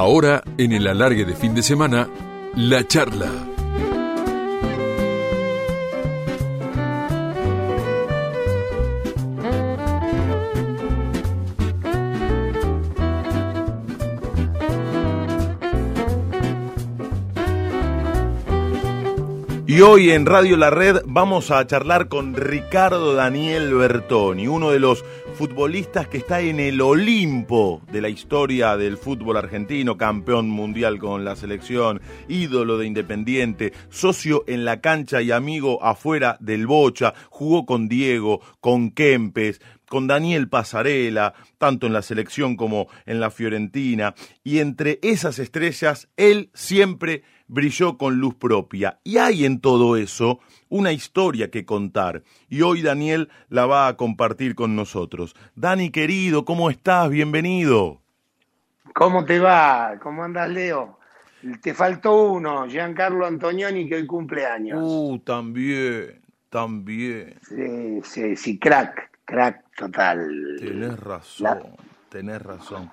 Ahora, en el alargue de fin de semana, la charla. Y hoy en Radio La Red vamos a charlar con Ricardo Daniel Bertoni, uno de los futbolistas que está en el Olimpo de la historia del fútbol argentino, campeón mundial con la selección, ídolo de Independiente, socio en la cancha y amigo afuera del Bocha, jugó con Diego, con Kempes, con Daniel Pasarela, tanto en la selección como en la Fiorentina, y entre esas estrellas él siempre brilló con luz propia. Y hay en todo eso una historia que contar. Y hoy Daniel la va a compartir con nosotros. Dani, querido, ¿cómo estás? Bienvenido. ¿Cómo te va? ¿Cómo andas, Leo? Te faltó uno, Giancarlo Antonioni, que hoy cumple años. Uh, también, también. Sí, sí, sí, crack, crack total. Tenés razón, tenés razón.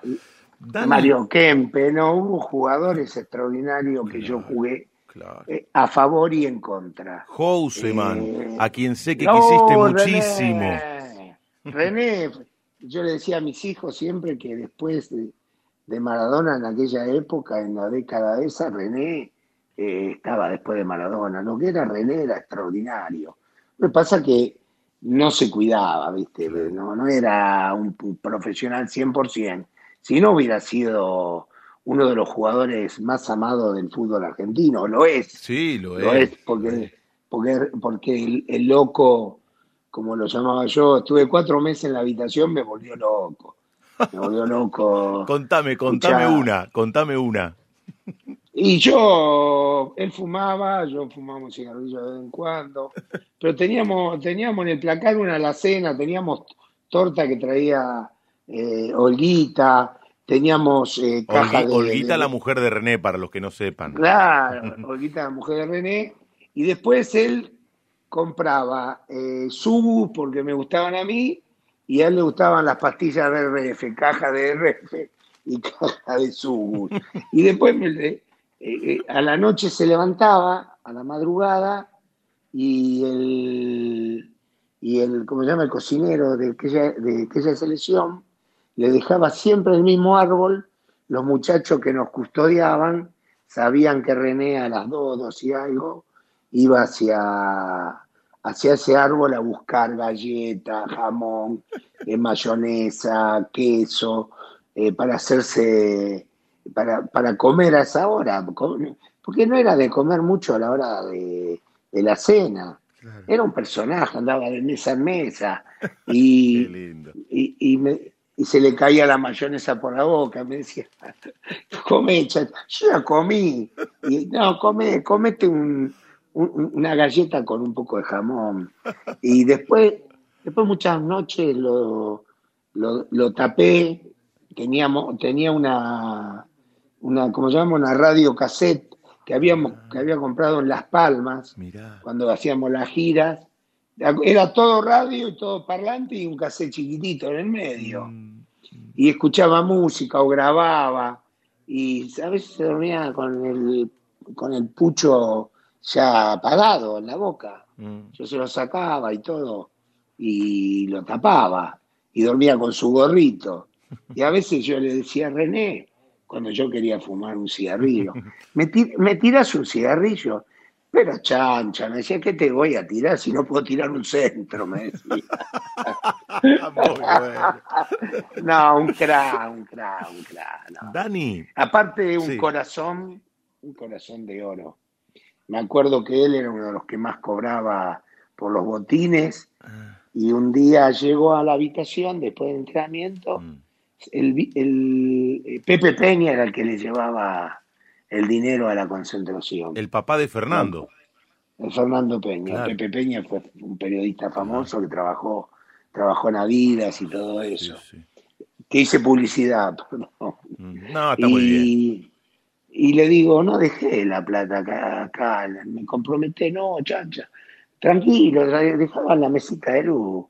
Mario Kempe, no hubo jugadores extraordinarios que yo jugué eh, a favor y en contra. Houseman, eh, a quien sé que quisiste muchísimo. René, yo le decía a mis hijos siempre que después de, Maradona en aquella época, en la década esa, René eh, estaba después de Maradona. Lo que era René era extraordinario. Lo que pasa que no se cuidaba, ¿viste? No, no era un profesional 100%. Si no hubiera sido uno de los jugadores más amados del fútbol argentino, lo es. Sí, lo, lo es. porque, porque, porque el, loco, como lo llamaba yo, estuve cuatro meses en la habitación, me volvió loco. Me volvió loco. contame, contame una, contame una. Y yo, él fumaba, yo fumaba cigarrillo de vez en cuando, pero teníamos, teníamos en el placar una alacena, teníamos torta que traía eh, Olguita, teníamos eh, caja de, Olguita, la mujer de René, para los que no sepan. Claro, Olguita, la mujer de René. Y después él compraba eh, porque me gustaban a mí y a él le gustaban las pastillas de RF, caja de RF y caja de Subu. y después eh, eh, a la noche se levantaba, a la madrugada, y el, y el ¿cómo se llama? El cocinero de aquella, de aquella selección le dejaba siempre el mismo árbol, los muchachos que nos custodiaban sabían que René a las dos, dos y algo iba hacia, hacia ese árbol a buscar galletas, jamón, eh, mayonesa, queso, eh, para hacerse, para, para comer a esa hora, porque no era de comer mucho a la hora de, la cena. Era un personaje, andaba de mesa en mesa. Y, y, y me, y se le caía la mayonesa por la boca. Me decía, come, yo ya comí. Y, no, come, comete una galleta con un poco de jamón. Y después, después muchas noches lo, lo, tapé. Teníamos, tenía una, una, como llamamos, una radio cassette que habíamos, que había comprado en Las Palmas cuando hacíamos las giras era todo radio y todo parlante y un cassette chiquitito en el medio. Mm, y escuchaba música o grababa. Y a veces se dormía con el, con el pucho ya apagado en la boca. Mm. Yo se lo sacaba y todo. Y lo tapaba. Y dormía con su gorrito. Y a veces yo le decía a René, cuando yo quería fumar un cigarrillo, ¿me, ¿me tiras un cigarrillo? Pero chancha, me decía, ¿qué te voy a tirar si no puedo tirar un centro? Me decía. no, un crack, un crack, un crack. Dani. Aparte de un corazón, un corazón de oro. Me acuerdo que él era uno de los que más cobraba por los botines. Ah. Y un día llegó a la habitación después del entrenamiento. Mm. El, el, Pepe Peña era el que le llevaba el dinero a la concentración. El papá de Fernando. El Fernando Peña. Pepe Peña fue un periodista famoso que trabajó, trabajó en Adidas y todo eso. Que hice publicidad. Mm. No, está y, muy bien. Y le digo, no dejé la plata acá, me comprometí, no, chancha. Tranquilo, dejaba en la mesita de luz.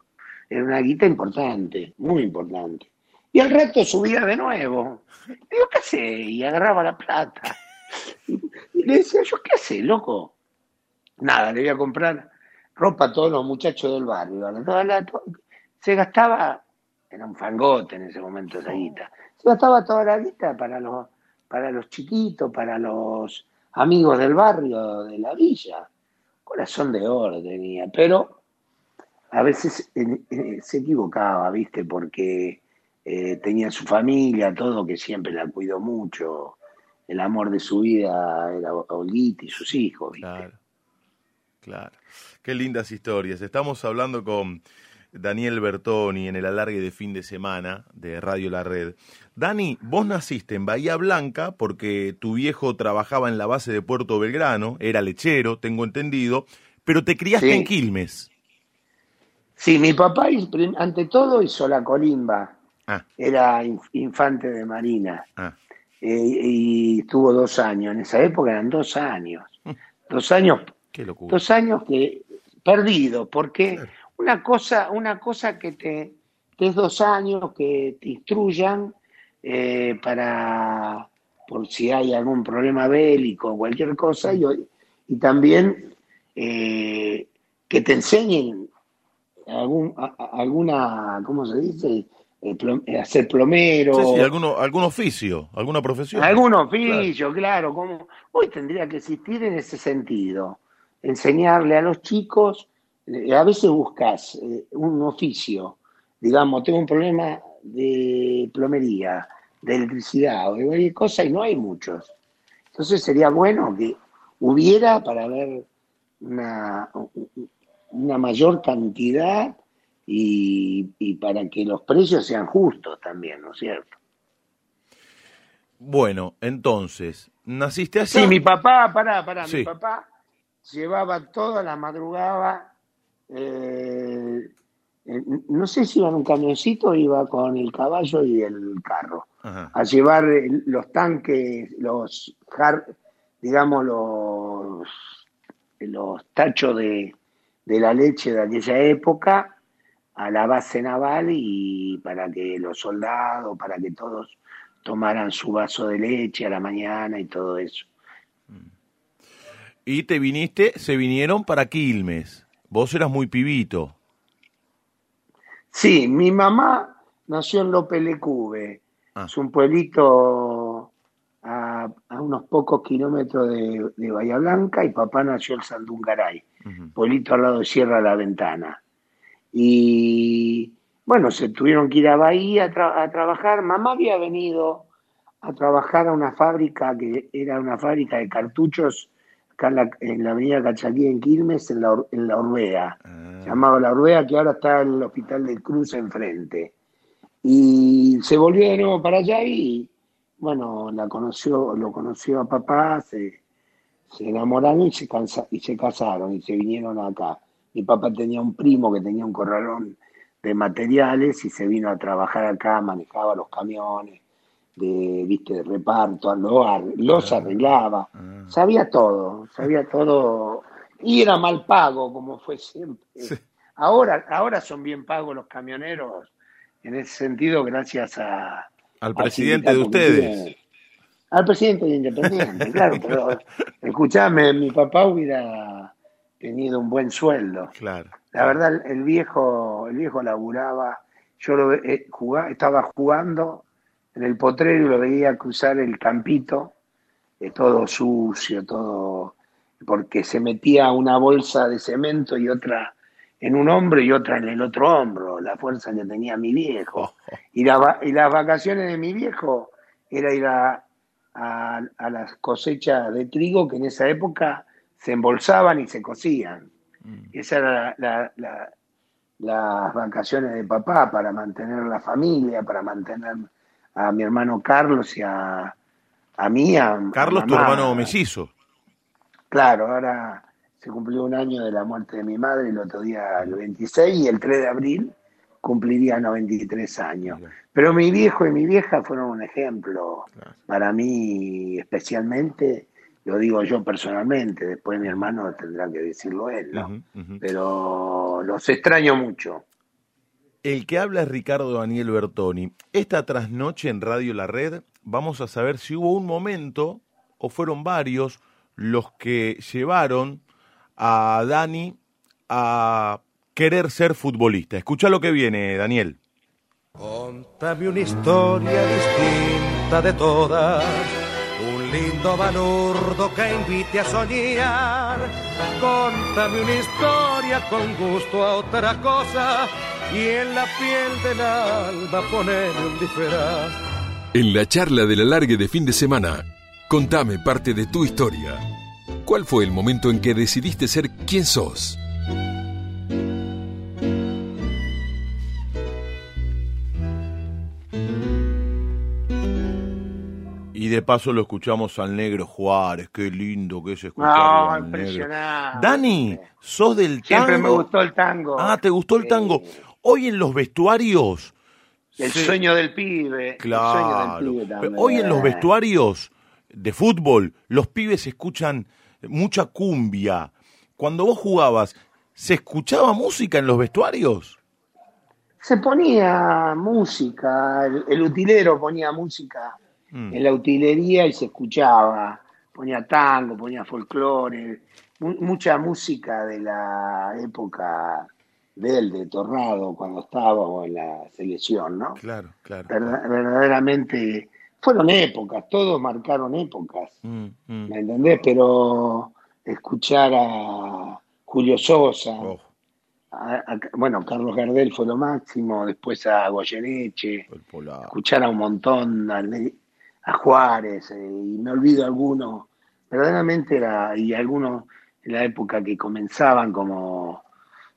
Era una guita importante, muy importante. Y al rato subía de nuevo. Digo, ¿qué hace? Y agarraba la plata. Y, le decía yo, ¿qué hace, loco? Nada, le voy a comprar ropa a todos los muchachos del barrio. se gastaba, era un fangote en ese momento esa guita, se gastaba toda la guita para los, para los chiquitos, para los amigos del barrio, de la villa. Corazón de oro tenía, pero a veces se equivocaba, ¿viste? Porque eh, tenía su familia, todo, que siempre la cuidó mucho. El amor de su vida era Olguita y sus hijos, ¿viste? Claro, claro. Qué lindas historias. Estamos hablando con Daniel Bertoni en el alargue de fin de semana de Radio La Red. Dani, vos naciste en Bahía Blanca porque tu viejo trabajaba en la base de Puerto Belgrano, era lechero, tengo entendido, pero te criaste en Quilmes. Sí, mi papá ante todo hizo la colimba. Ah. Era infante de marina. Ah. Eh, y estuvo dos años. En esa época eran dos años. Mm. Dos años. Dos años que perdido, porque una cosa, una cosa que te, es dos años, que te instruyan eh, para por si hay algún problema bélico o cualquier cosa, y, y también eh, que te enseñen algún, alguna, ¿cómo se dice? Eh, hacer plomero. Sí, sí, algún oficio, alguna profesión. Algún oficio, claro. como hoy tendría que existir en ese sentido. Enseñarle a los chicos eh, a veces buscas eh, un oficio, digamos, tengo un problema de plomería, de electricidad o de cualquier cosa y no hay muchos. Entonces sería bueno que hubiera para ver una, una mayor cantidad y, y, para que los precios sean justos también, ¿no es cierto? Bueno, entonces, ¿naciste así? Sí, mi papá, pará, pará, mi papá llevaba toda la madrugada eh, no sé si iba en un camioncito iba con el caballo y el carro, a llevar los tanques, los, digamos, los, los tachos de, de la leche de aquella época a la base naval y para que los soldados, para que todos tomaran su vaso de leche a la mañana y todo eso. Y te viniste, se vinieron para Quilmes. Vos eras muy pibito. Sí, mi mamá nació en Lopelecube. Ah. Es un pueblito a, unos pocos kilómetros de, Bahía Blanca y papá nació en Sandungaray, pueblito al lado de Sierra La Ventana. Y bueno, se tuvieron que ir a Bahía a trabajar. Mamá había venido a trabajar a una fábrica que era una fábrica de cartuchos acá en la, avenida Cachaquí en Quilmes, en la, en la Orbea, ah. llamado La Orbea, que ahora está en el Hospital del Cruz enfrente. Y se volvió de nuevo para allá y, bueno, la conoció, lo conoció a papá, se, se enamoraron y se, cansa, y se casaron y se vinieron acá. Mi papá tenía un primo que tenía un corralón de materiales y se vino a trabajar acá, manejaba los camiones, de, viste, de reparto, los ah. arreglaba, ah. sabía todo, sabía todo, y era mal pago, como fue siempre. Ahora, ahora son bien pagos los camioneros, en ese sentido, gracias a... Al presidente de ustedes. Al presidente de Independiente, claro, pero escuchame, mi papá hubiera tenido un buen sueldo. Claro. La verdad, el viejo, el viejo laburaba, yo lo eh, jugaba, estaba jugando en el potrero y lo veía cruzar el campito, eh, todo sucio, todo, porque se metía una bolsa de cemento y otra en un hombro y otra en el otro hombro, la fuerza que tenía mi viejo. Y, la, y las vacaciones de mi viejo era ir a, a, las cosechas de trigo que en esa época se embolsaban y se cocían. Mm. Esas eran la, las vacaciones de papá para mantener la familia, para mantener a mi hermano Carlos y a, a mí. A, Carlos, tu hermano mellizo. Claro, ahora se cumplió un año de la muerte de mi madre el otro día, el 26, y el 3 de abril cumpliría 93 años. Pero mi viejo y mi vieja fueron un ejemplo para mí especialmente, lo digo yo personalmente, después mi hermano tendrá que decirlo él, ¿no? Pero los extraño mucho. El que habla es Ricardo Daniel Bertoni. Esta trasnoche en Radio La Red vamos a saber si hubo un momento, o fueron varios, los que llevaron a Dani a querer ser futbolista. Escucha lo que viene, Daniel. Contame una historia distinta de todas, lindo balurdo que invite a soñar. Contame una historia con gusto a otra cosa y en la piel del alma ponerle un disfraz. En la charla de la largue de fin de semana, contame parte de tu historia. ¿Cuál fue el momento en que decidiste ser quien sos? Y de paso lo escuchamos al negro Juárez, qué lindo que es escucharlo No, al negro. impresionante. Dani, sos del tango. Siempre me gustó el tango. Ah, ¿te gustó el tango? Hoy en los vestuarios. El se- sueño del pibe. Claro. El sueño del pibe Pero también. hoy en los vestuarios de fútbol, los pibes escuchan mucha cumbia. Cuando vos jugabas, ¿se escuchaba música en los vestuarios? Se ponía música, el, el utilero ponía música Mm. en la utilería y se escuchaba. Ponía tango, ponía folclore, mu- mucha música de la época de él, de Tornado, cuando estábamos en la selección, ¿no? Claro, claro. Verda- verdaderamente fueron épocas, todos marcaron épocas, Mm, mm. ¿me entendés? Pero escuchar a Julio Sosa, Oh, a- a- bueno, Carlos Gardel fue lo máximo, después a Goyeneche, escuchar a un montón, a, Juárez, eh, y me olvido algunos, verdaderamente era, y algunos en la época que comenzaban como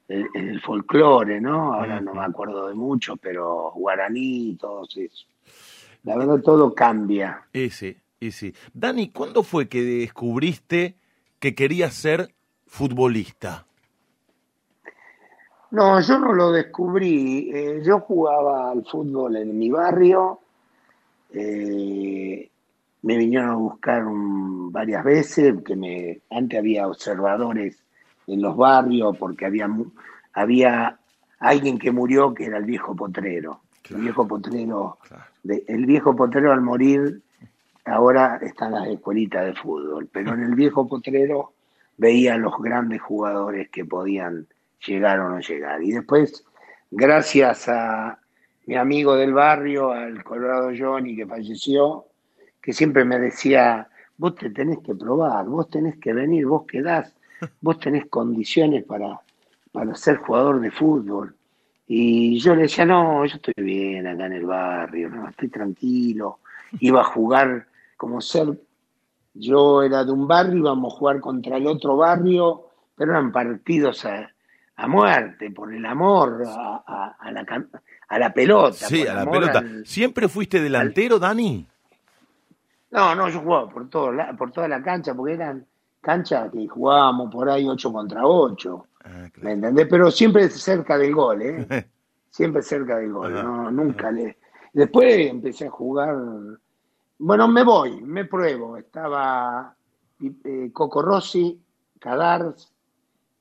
el, el folclore, ¿no? Ahora no me acuerdo de mucho, pero guaraní, todos eso. La verdad todo cambia. Ese, ese. Dani, ¿cuándo fue que descubriste que querías ser futbolista? No, yo no lo descubrí. Eh, yo jugaba al fútbol en mi barrio. Eh, me vinieron a buscar un- varias veces, que me, antes había observadores en los barrios, porque había, había alguien que murió que era el viejo potrero. El viejo potrero, Claro. de- el viejo potrero al morir, ahora están las escuelitas de fútbol, pero en el viejo potrero veía a los grandes jugadores que podían llegar o no llegar. Y después, gracias a mi amigo del barrio, al Colorado Johnny que falleció, que siempre me decía, vos te tenés que probar, vos tenés que venir, vos quedás, vos tenés condiciones para, para ser jugador de fútbol. Y yo le decía, no, yo estoy bien acá en el barrio, no, estoy tranquilo. Iba a jugar como ser, yo era de un barrio, íbamos a jugar contra el otro barrio, pero eran partidos a, a muerte, por el amor a, a- a la, a la pelota. Sí, a la pelota. al- ¿Siempre fuiste delantero, Dani? no, no, yo jugaba por, todo, la- por toda la cancha, porque eran canchas que jugábamos por ahí 8 contra 8, Ah, ¿me entendés? Pero siempre cerca del gol, ¿eh? Siempre cerca del gol, no, nunca le... Después empecé a jugar, bueno, me voy, me pruebo, estaba eh, Coco Rossi, Cadars,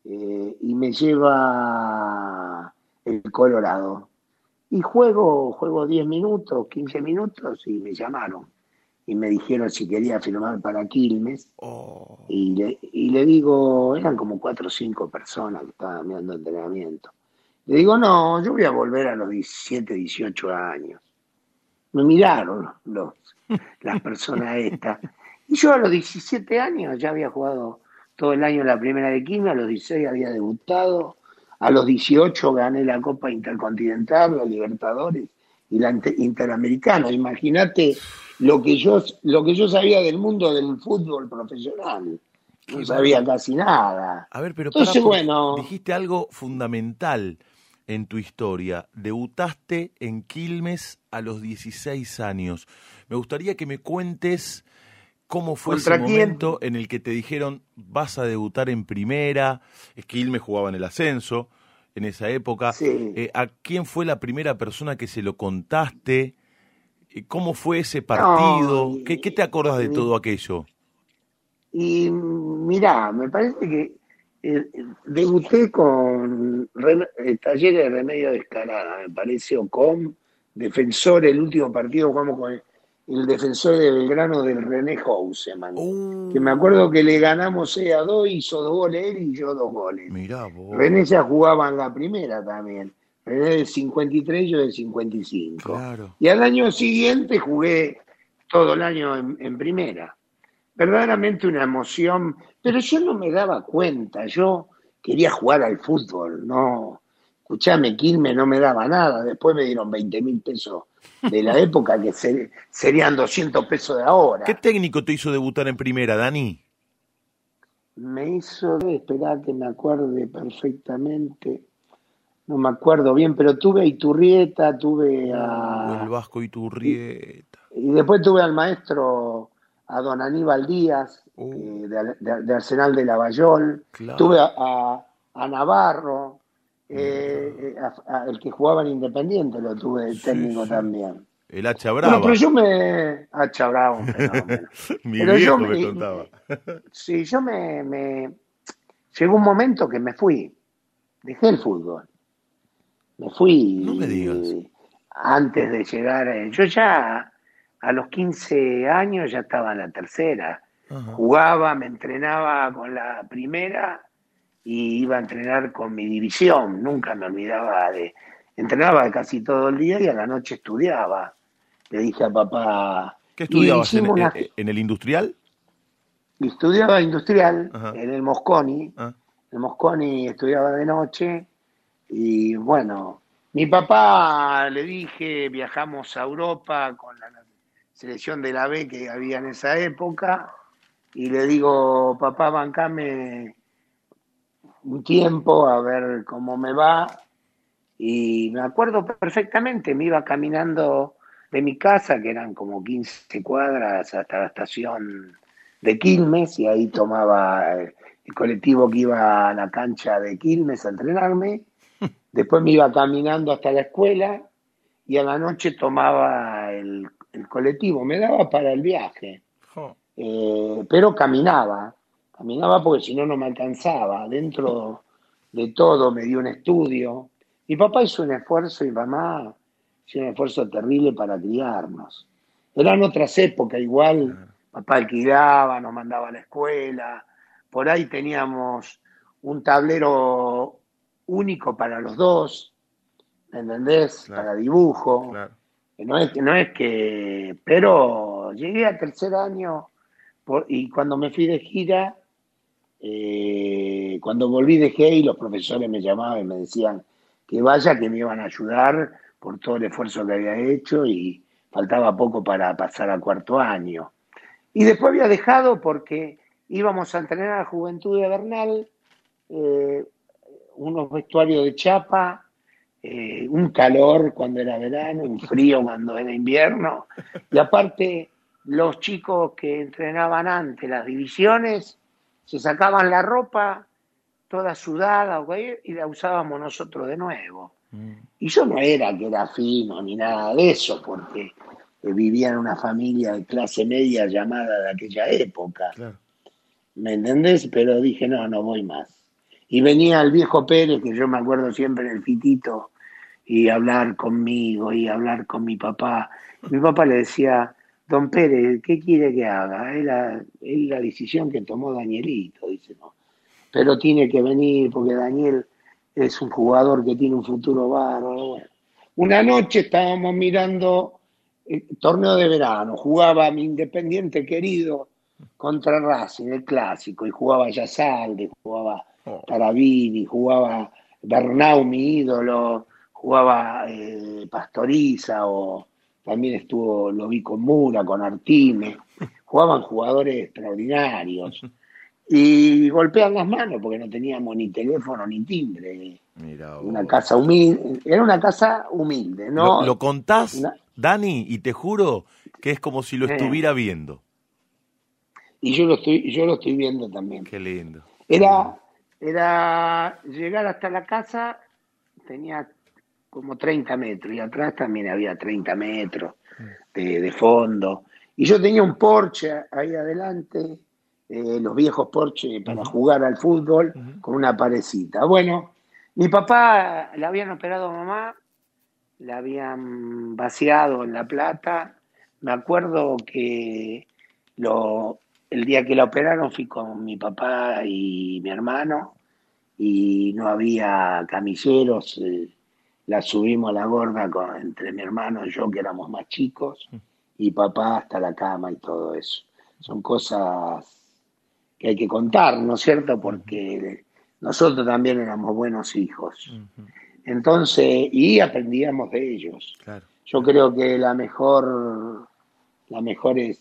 eh, y me lleva el Colorado. Y juego, juego 10 minutos, 15 minutos y me llamaron. Y me dijeron si quería firmar para Quilmes. Oh, Y le, y le digo, eran como cuatro o cinco personas que estaban mirando entrenamiento. Le digo, no, yo voy a volver a los 17, 18 años. Me miraron los, las personas estas. Y yo a los 17 años ya había jugado todo el año en la primera de Quilmes, a los 16 había debutado, a los 18 gané la Copa Intercontinental, la Libertadores y la Inter- Interamericana. Imagínate lo que yo lo que yo sabía del mundo del fútbol profesional. No sabía casi nada. A ver, pero Entonces, bueno. dijiste algo fundamental en tu historia. Debutaste en Quilmes a los 16 años. Me gustaría que me cuentes cómo fue ese momento en el que te dijeron vas a debutar en primera. Es que Quilmes jugaba en el ascenso en esa época. Sí. Eh, ¿A quién fue la primera persona que se lo contaste? Eh, ¿Cómo fue ese partido? No, ¿Qué, qué te acordás de mi- todo aquello? Y mirá, me parece que eh, debuté con Talleres de Remedio de Escalada, me parece, o con Defensor, el último partido jugamos con el, el defensor de Belgrano del René Houseman. Uh, Que me acuerdo que le ganamos 6 a 2, hizo dos goles él y yo dos goles. mirá vos. René ya jugaba en la primera también. René del 53 y yo del 55. Claro. Y al año siguiente jugué todo el año en, en primera. Verdaderamente una emoción, pero yo no me daba cuenta, yo quería jugar al fútbol, no. Escuchame, Quilmes no me daba nada, después me dieron 20 mil pesos de la época que ser- serían 200 pesos de ahora. ¿Qué técnico te hizo debutar en primera, Dani? Me hizo esperar que me acuerde perfectamente, no me acuerdo bien, pero tuve a Iturrieta, tuve a... El Vasco Iturrieta. Y después tuve al maestro, a don Aníbal Díaz, Uh. eh, de, de- de Arsenal de Lavallol. Claro. Tuve a, a- a Navarro, eh, eh, a- a- el que jugaba en Independiente, lo tuve de técnico sí. también. El Hacha Bueno, Brava. pero yo me... Un fenómeno. Mi pero viejo yo me me- contaba. Sí, yo me, me... Llegó un momento que me fui. Dejé el fútbol. Me fui. No me digas. Antes de llegar. eh, Yo ya a los 15 años ya estaba en la tercera. Ajá. Jugaba, me entrenaba con la primera y iba a entrenar con mi división. Nunca me olvidaba de. Entrenaba casi todo el día y a la noche estudiaba. Le dije a papá. ¿Qué estudiabas? ¿En, una- el industrial? Estudiaba industrial Ajá. en el Mosconi. Ah, En Mosconi estudiaba de noche y bueno, mi papá le dije, viajamos a Europa con la selección de la B que había en esa época y le digo, papá, bancame un tiempo a ver cómo me va y me acuerdo perfectamente, me iba caminando de mi casa, que eran como 15 cuadras hasta la estación de Quilmes y ahí tomaba el colectivo que iba a la cancha de Quilmes a entrenarme. Después me iba caminando hasta la escuela y a la noche tomaba el, el colectivo. Me daba para el viaje, eh, pero caminaba. Caminaba porque si no, no me alcanzaba. Dentro de todo me dio un estudio. Mi papá hizo un esfuerzo y mamá hizo un esfuerzo terrible para criarnos. Eran otras épocas, igual papá alquilaba, nos mandaba a la escuela, por ahí teníamos un tablero único para los dos, ¿me entendés? Claro. Para dibujo. Claro. No es, que- no es que, pero llegué al tercer año por- y cuando me fui de gira, eh, cuando volví de y los profesores me llamaban y me decían que vaya, que me iban a ayudar por todo el esfuerzo que había hecho y faltaba poco para pasar a cuarto año. Y después había dejado porque íbamos a entrenar a Juventud de Bernal, eh, unos vestuarios de chapa, eh, un calor cuando era verano, un frío cuando era invierno, y aparte los chicos que entrenaban antes las divisiones se sacaban la ropa toda sudada y la usábamos nosotros de nuevo. Mm. Y yo no era que era fino ni nada de eso, porque eh, vivía en una familia de clase media llamada de aquella época. Claro. ¿Me entendés? Pero dije, no, no voy más. Y venía el viejo Pérez, que yo me acuerdo siempre en el fitito, y hablar conmigo, y hablar con mi papá. Mi papá le decía, don Pérez, ¿qué quiere que haga? Es la, es la decisión que tomó Danielito, dice, no. Pero tiene que venir porque Daniel es un jugador que tiene un futuro bárbaro. Bueno. Una noche estábamos mirando el torneo de verano, jugaba mi independiente querido contra Racing, el clásico, y jugaba Yasalde, jugaba Oh. Tarabini, jugaba Bernau, mi ídolo, jugaba eh, Pastoriza, o también estuvo, lo vi con Mura, con Artime, jugaban jugadores extraordinarios. Y golpean las manos porque no teníamos ni teléfono ni timbre. Mira Una casa humilde, era una casa humilde, ¿no? lo, lo contás, Una- Dani, y te juro que es como si lo Eh. estuviera viendo. Y yo lo estoy, yo lo estoy viendo también. Qué lindo. Era, era llegar hasta la casa, tenía como 30 metros, y atrás también había 30 metros de, de fondo. Y yo tenía un Porsche ahí adelante, eh, los viejos Porsche para jugar al fútbol con una parecita. Bueno, mi papá le habían operado a mamá, la habían vaciado en La Plata. Me acuerdo que lo, el día que la operaron fui con mi papá y mi hermano y no había camilleros. Eh, la subimos a la gorda con, entre mi hermano y yo, que éramos más chicos, y papá hasta la cama y todo eso. Son cosas que hay que contar, ¿no es cierto? Porque nosotros también éramos buenos hijos. Entonces, y aprendíamos de ellos. Yo creo que la mejor, la mejor es,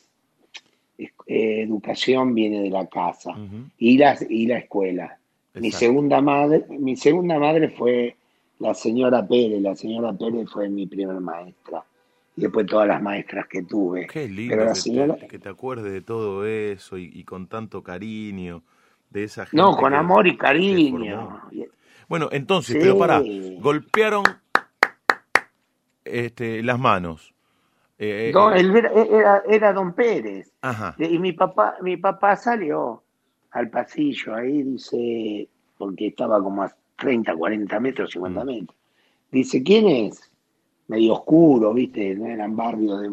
eh, educación viene de la casa y, la, y la escuela. Mi segunda madre, mi segunda madre fue la señora Pérez, la señora Pérez fue mi primera maestra y después todas las maestras que tuve. Qué lindo que, te, acuerdes de todo eso y, con tanto cariño de esa gente. No, con amor y cariño. Bueno, entonces, pero para, golpearon este, las manos. Eh, eh, era, era, don Pérez. Y mi papá, mi papá salió al pasillo, ahí dice, porque estaba como 30, 40 metros, 50 mm. metros. Dice, ¿quién es? medio oscuro, ¿viste? No eran barrios de,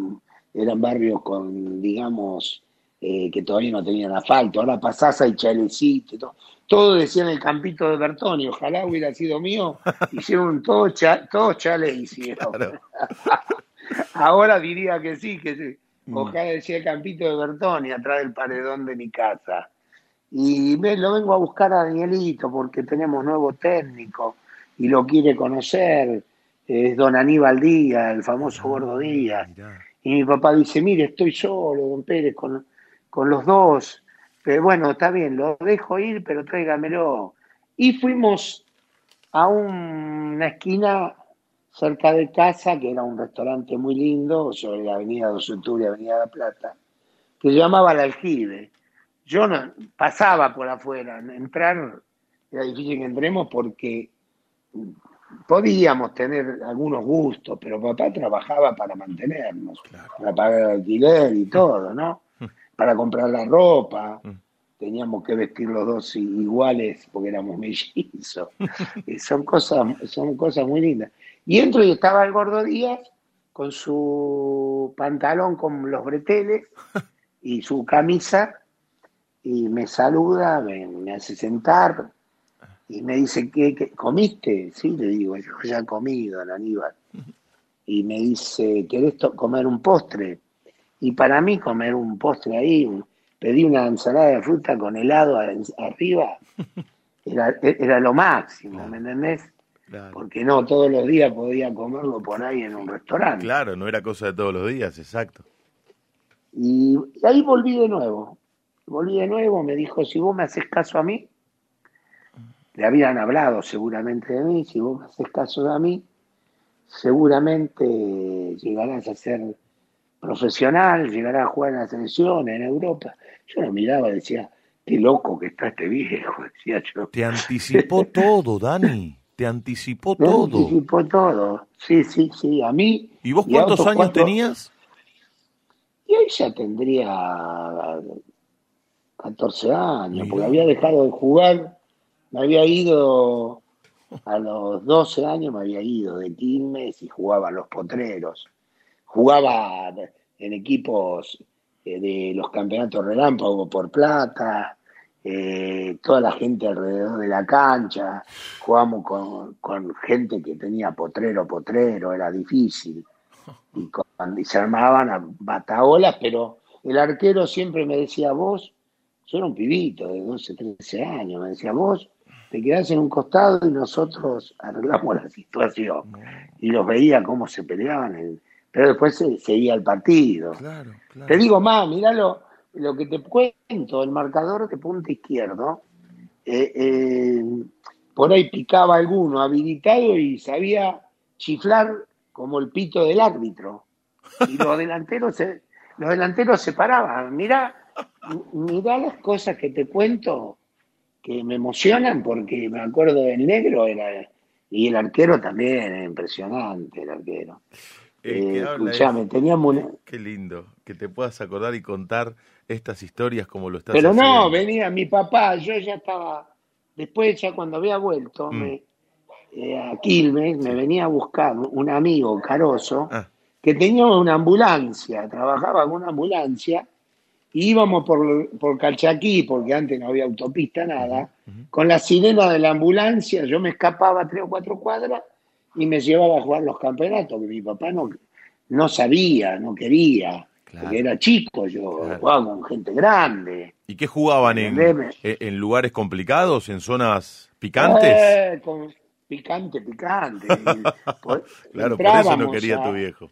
eran barrios con, digamos, eh, que todavía no tenían asfalto. Ahora pasás hay chalecito todo. Todo decían el campito de Bertoni, ojalá hubiera sido mío. Hicieron todo, cha, todo chale hicieron. Ahora diría que sí, que sí. Mm. Ojalá decía el campito de Bertoni atrás del paredón de mi casa. Y me, lo vengo a buscar a Danielito porque tenemos nuevo técnico y lo quiere conocer es don Aníbal Díaz, el famoso ah, Gordo Díaz. Y mi papá dice, mire, estoy solo, don Pérez, con, con los dos. Pero bueno, está bien, lo dejo ir, pero tráigamelo. Y fuimos a una esquina cerca de casa, que era un restaurante muy lindo, sobre la avenida de Octubre y Avenida La Plata, que se llamaba El Aljibe. Yo no, pasaba por afuera, entrar era difícil que entremos porque podíamos tener algunos gustos, pero papá trabajaba para mantenernos, para pagar el alquiler y todo, ¿no? Mm. Para comprar la ropa, mm. teníamos que vestir los dos iguales porque éramos mellizos. son cosas, son cosas muy lindas. Y entro y estaba el gordo Díaz con su pantalón con los breteles y su camisa y me saluda, me hace sentar, y me dice, ¿qué, comiste? Sí, le digo, yo ya he comido, Aníbal. Y me dice, ¿querés comer un postre? Y para mí comer un postre ahí, pedí una ensalada de fruta con helado arriba, era, era lo máximo, ¿me entendés? Porque no, todos los días podía comerlo por ahí en un restaurante. Claro, no era cosa de todos los días, exacto. Y, y ahí volví de nuevo. Volví de nuevo, me dijo, si vos me haces caso a mí, le habían hablado seguramente de mí, si vos me haces caso de mí, seguramente llegarás a ser profesional, llegarás a jugar en la selección en Europa. Yo lo miraba y decía, qué loco que está este viejo, decía yo. Te anticipó todo, Dani. Te anticipó todo. Te anticipó todo. Sí, sí, sí. A mí. ¿Y vos cuántos años tenías? Y ahí ya tendría 14 años, porque había dejado de jugar me había ido a los 12 años, me había ido de Quilmes y jugaba a los potreros. Jugaba en equipos eh, de los campeonatos relámpago por plata, eh, toda la gente alrededor de la cancha, jugamos con, gente que tenía potrero, potrero, era difícil. Y, y se armaban a bataolas, pero el arquero siempre me decía, vos, yo era un pibito de 12, 13 años, me decía, vos te quedás en un costado y nosotros arreglamos la situación. Y los veía cómo se peleaban, pero después se, seguía el partido. Te digo más, mirá lo, que te cuento, el marcador de punta izquierdo, eh, eh, por ahí picaba alguno habilitado y sabía chiflar como el pito del árbitro. Y los delanteros se, los delanteros se paraban. Mirá, mirá las cosas que te cuento que me emocionan porque me acuerdo del negro era y el arquero también, impresionante el arquero. Eh, es- escuchame, teníamos una... Qué lindo que te puedas acordar y contar estas historias como lo estás Pero no, venía mi papá, yo ya estaba, después ya cuando había vuelto Mm. me- eh, a Quilmes, me venía a buscar un amigo, Caroso, Ah, que tenía una ambulancia, trabajaba con una ambulancia, íbamos por, por Calchaquí, porque antes no había autopista, nada, con la sirena de la ambulancia, yo me escapaba tres o cuatro cuadras y me llevaba a jugar los campeonatos, que mi papá no, no sabía, no quería, Claro. porque era chico, yo Claro. jugaba con gente grande. ¿Y qué jugaban en, Entendeme. en- en lugares complicados, en zonas picantes? Eh, con- picante, picante. Claro, por eso no quería a- tu viejo.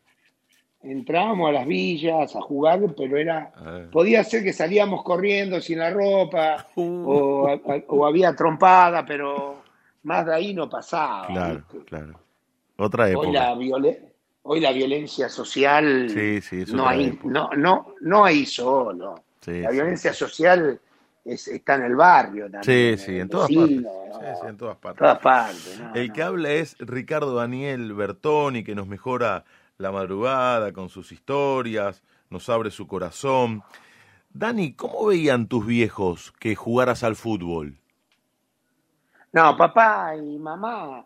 Entrábamos a las villas a jugar, pero era Ah. podía ser que salíamos corriendo sin la ropa Uh. o, a- o había trompada, pero más de ahí no pasaba. Claro, ¿viste? claro. Otra Hoy la, época. hoy la violencia social Sí, sí, no, hay, época. no, no, no hay solo. Sí, la violencia social es- está en el barrio también. Sí, sí, en todas vecino, partes. Sí, sí, en todas partes. todas partes, ¿no? El no. que habla es Ricardo Daniel Bertoni, que nos mejora la madrugada con sus historias, nos abre su corazón. Dani, ¿cómo veían tus viejos que jugaras al fútbol? No, papá y mamá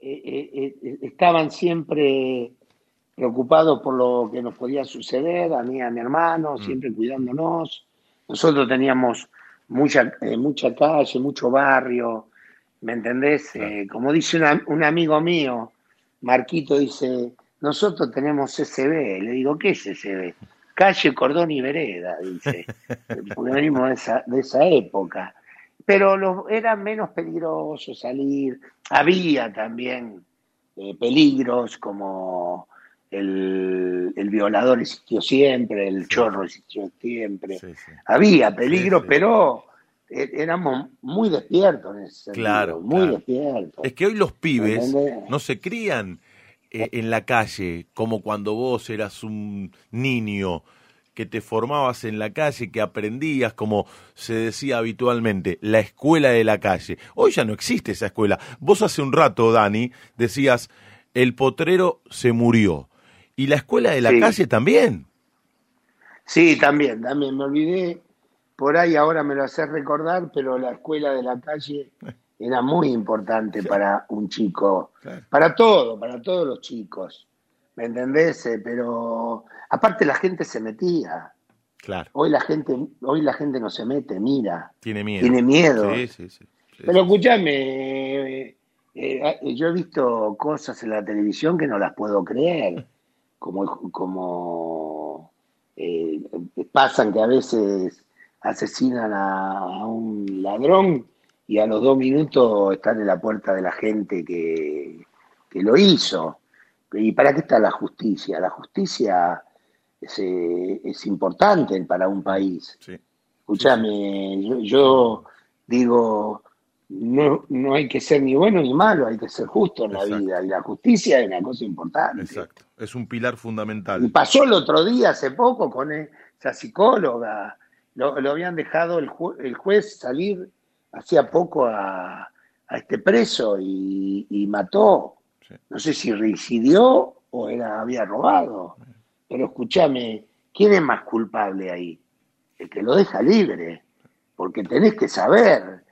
eh, eh, eh, estaban siempre preocupados por lo que nos podía suceder, a mí y a mi hermano, siempre cuidándonos. Nosotros teníamos mucha, mucha calle, mucho barrio, ¿me entendés? Claro. Como dice una- un amigo mío, Marquito dice, nosotros tenemos CCB. Le digo, ¿qué es CCB? Calle, cordón y vereda, dice, porque venimos de esa, de esa época pero los, era menos peligroso salir. Había también eh, peligros como el, el violador existió siempre, el chorro existió siempre. Sí, sí. Había peligros, pero eh, éramos muy despiertos en ese sentido, Claro, muy claro. despiertos. Es que hoy los pibes ¿Entendés? no se crían en la calle como cuando vos eras un niño que te formabas en la calle, que aprendías, como se decía habitualmente, la escuela de la calle. Hoy ya no existe esa escuela. Vos hace un rato, Dani, decías, el potrero se murió. Y la escuela de la Sí. calle también. Sí, también, también me olvidé. Por ahí ahora me lo hace recordar, pero la escuela de la calle era muy importante para un chico, Claro. para todo, para todos los chicos. ¿Me entendés? Eh, Pero aparte la gente se metía. Claro, Hoy la gente, hoy la gente no se mete, mira, tiene miedo. tiene miedo. Sí, sí, sí. Pero escúchame, eh, eh, yo he visto cosas en la televisión que no las puedo creer, como, como eh, pasan que a veces asesinan a, a un ladrón y a los dos minutos están en la puerta de la gente que, que lo hizo. ¿Y para qué está la justicia? La justicia es, eh, es importante para un país. Sí. Escúchame, yo, yo digo, no, no hay que ser ni bueno ni malo, hay que ser justo en la vida. Y la justicia es una cosa importante. Exacto. Es un pilar Y fundamental. pasó el otro día, hace poco, con esa psicóloga. Lo, lo habían dejado el, ju- el juez salir hacía poco a, a este preso y, y mató. Sí. No sé si reincidió o era, había robado. Pero escúchame, ¿quién es más culpable ahí? El que lo deja libre. Porque tenés que saber.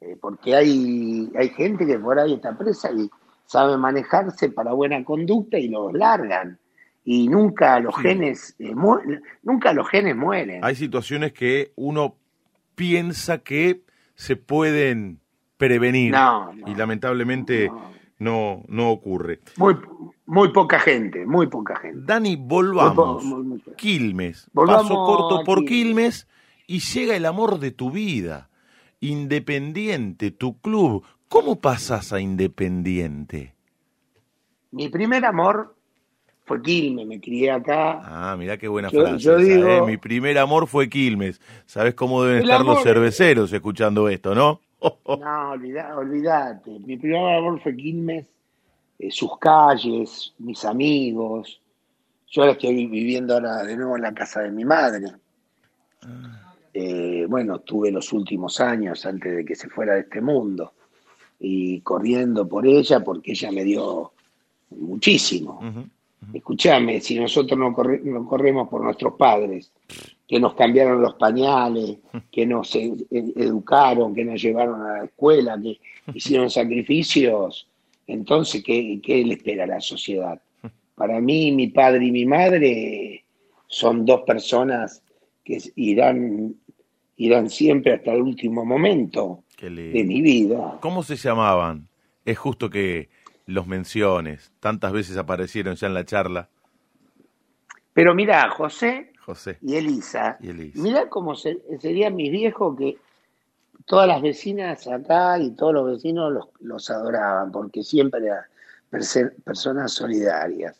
eh, porque hay, hay gente que por ahí está presa y sabe manejarse para buena conducta y los largan. Y nunca los genes eh, nunca los genes mueren. Hay situaciones que uno piensa que se pueden prevenir No, no, y lamentablemente no. no, no ocurre. Muy, muy poca gente, muy poca gente. Dani, volvamos. Muy po- muy- muy- Quilmes. Volvamos Paso corto por Quilmes. Quilmes y llega el amor de tu vida. Independiente, tu club. ¿Cómo pasas a Independiente? Mi primer amor fue Quilmes, me crié acá. Ah, mirá qué buena Yo- frase. yo esa, digo- ¿eh? Mi primer amor fue Quilmes. ¿Sabes cómo deben estar los cerveceros escuchando esto, no? No, olvida- olvídate. Mi primer amor fue Quilmes, eh, sus calles, mis amigos. Yo ahora estoy viviendo ahora de nuevo en la casa de mi madre. Eh, bueno, tuve los últimos años antes de que se fuera de este mundo y corriendo por ella porque ella me dio muchísimo. Ujú. Escúchame, si nosotros no, no corremos por nuestros padres, que nos cambiaron los pañales, que nos e, e, educaron, que nos llevaron a la escuela, que hicieron sacrificios, entonces, ¿qué, qué le espera a la sociedad? Para mí, mi padre y mi madre son dos personas que irán, irán siempre hasta el último momento de mi vida. ¿Cómo se llamaban? Es justo que los menciones, tantas veces aparecieron ya en la charla. Pero mira, José, José. Y, Elisa, mira cómo sería mi viejo que todas las vecinas acá y todos los vecinos los, los adoraban, porque siempre eran personas solidarias.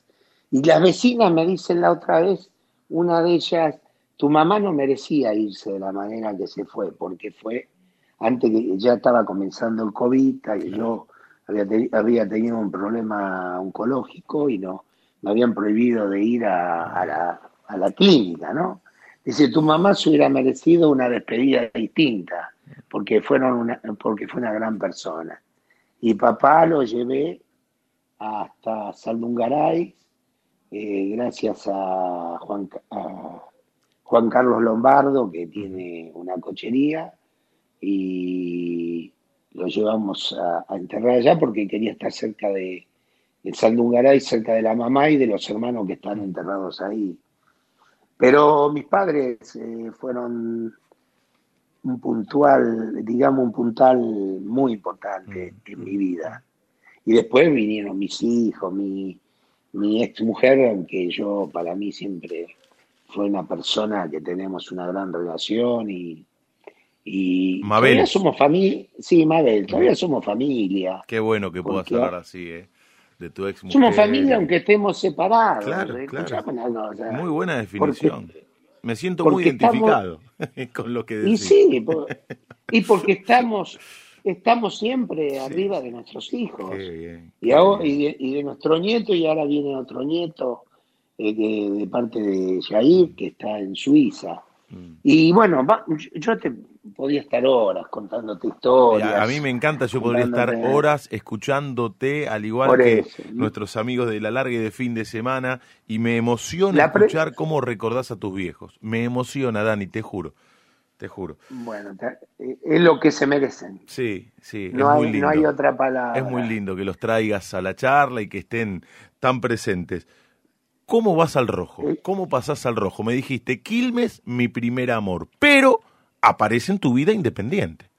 Y las vecinas me dicen la otra vez, una de ellas, tu mamá no merecía irse de la manera que se fue, porque fue antes que ya estaba comenzando el COVID y yo había, tenido un problema oncológico y no me habían prohibido de ir a, la, a la clínica, ¿no? Dice, tu mamá se hubiera merecido una despedida distinta, porque, fueron una, porque fue una gran persona. Y papá lo llevé hasta Saldungaray, eh, gracias a Juan, Juan Carlos Lombardo, que tiene una cochería, y lo llevamos a, enterrar allá porque quería estar cerca de, de Saldungaray, cerca de la mamá y de los hermanos que están enterrados ahí. Pero mis padres eh, fueron un puntual, digamos, un puntal muy importante mm. en mi vida. Y después vinieron mis hijos, mi, mi ex mujer, aunque yo para mí siempre fue una persona que tenemos una gran relación y, y todavía somos familia. Sí, Mabel, todavía somos familia. Qué bueno que puedas hablar así, ¿eh? De tu ex mujer. Somos familia aunque estemos separados. Claro, ¿eh? claro. muy buena definición. Me siento muy identificado con lo que decís. Y sí, y porque estamos estamos siempre arriba de nuestros hijos. y, de, nuestro nieto, y ahora viene otro nieto eh, de, parte de Jair, que está en Suiza. Mm. Y bueno, yo te podía estar horas contándote historias. A, mí me encanta, yo podría estar horas escuchándote, al igual que nuestros amigos de la larga y de fin de semana, y me emociona escuchar cómo recordás a tus viejos. Me emociona, Dani, te juro te juro. Bueno, es lo que se merecen. Sí, sí, no hay, No hay otra palabra. Es muy lindo que los traigas a la charla y que estén tan presentes. ¿Cómo vas al rojo? ¿Cómo pasás al rojo? Me dijiste, Quilmes, mi primer amor, pero aparece en tu vida independiente.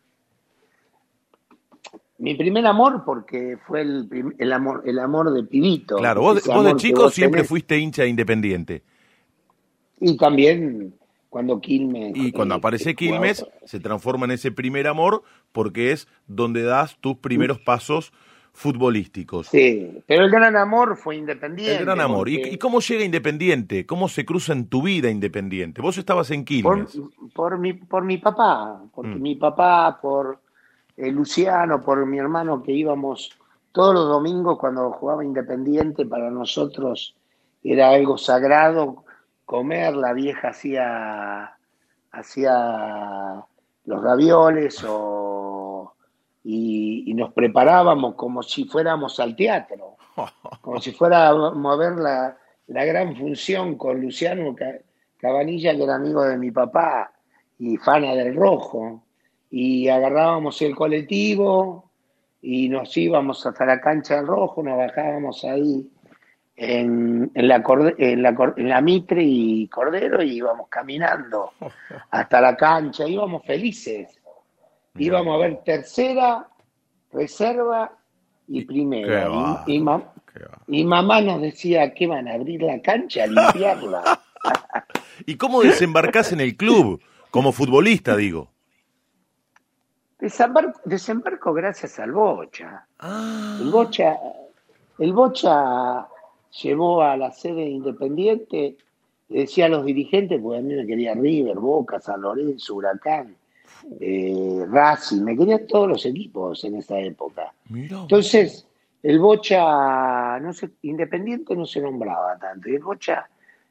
Mi primer amor porque fue el, el amor el amor de pibito. Claro, vos, de chico siempre fuiste hincha independiente. Y también cuando Quilmes. Y cuando eh, aparece Quilmes, se transforma en ese primer amor porque es donde das tus primeros pasos futbolísticos. Sí, pero el gran amor fue Independiente. El gran amor. ¿Y, cómo llega Independiente? ¿Cómo se cruza en tu vida Independiente? Vos estabas en Quilmes. Por, mi, por mi papá, porque mm. mi papá, por eh, Luciano, por mi hermano que íbamos todos los domingos cuando jugaba Independiente, para nosotros era algo sagrado comer, la vieja hacía, hacía los ravioles o, y, nos preparábamos como si fuéramos al teatro, como si fuéramos a ver la, la gran función con Luciano Cabanilla, que era amigo de mi papá y fana del rojo, y agarrábamos el colectivo y nos íbamos hasta la cancha del rojo, nos bajábamos ahí en, la, en, la, en la Mitre y Cordero y íbamos caminando hasta la cancha, íbamos felices. Íbamos a ver tercera, reserva y primera. Y, y, mamá nos decía que van a abrir la cancha, a limpiarla. ¿Y cómo desembarcás en el club? Como futbolista, digo. Desembarco, desembarco gracias al Bocha. Ah. El Bocha, el Bocha llevó a la sede independiente, le decía a los dirigentes, porque a mí me quería River, Boca, San Lorenzo, Huracán, eh, Racing, me querían todos los equipos en esa época. Entonces, el Bocha, no Independiente no se nombraba tanto, y el Bocha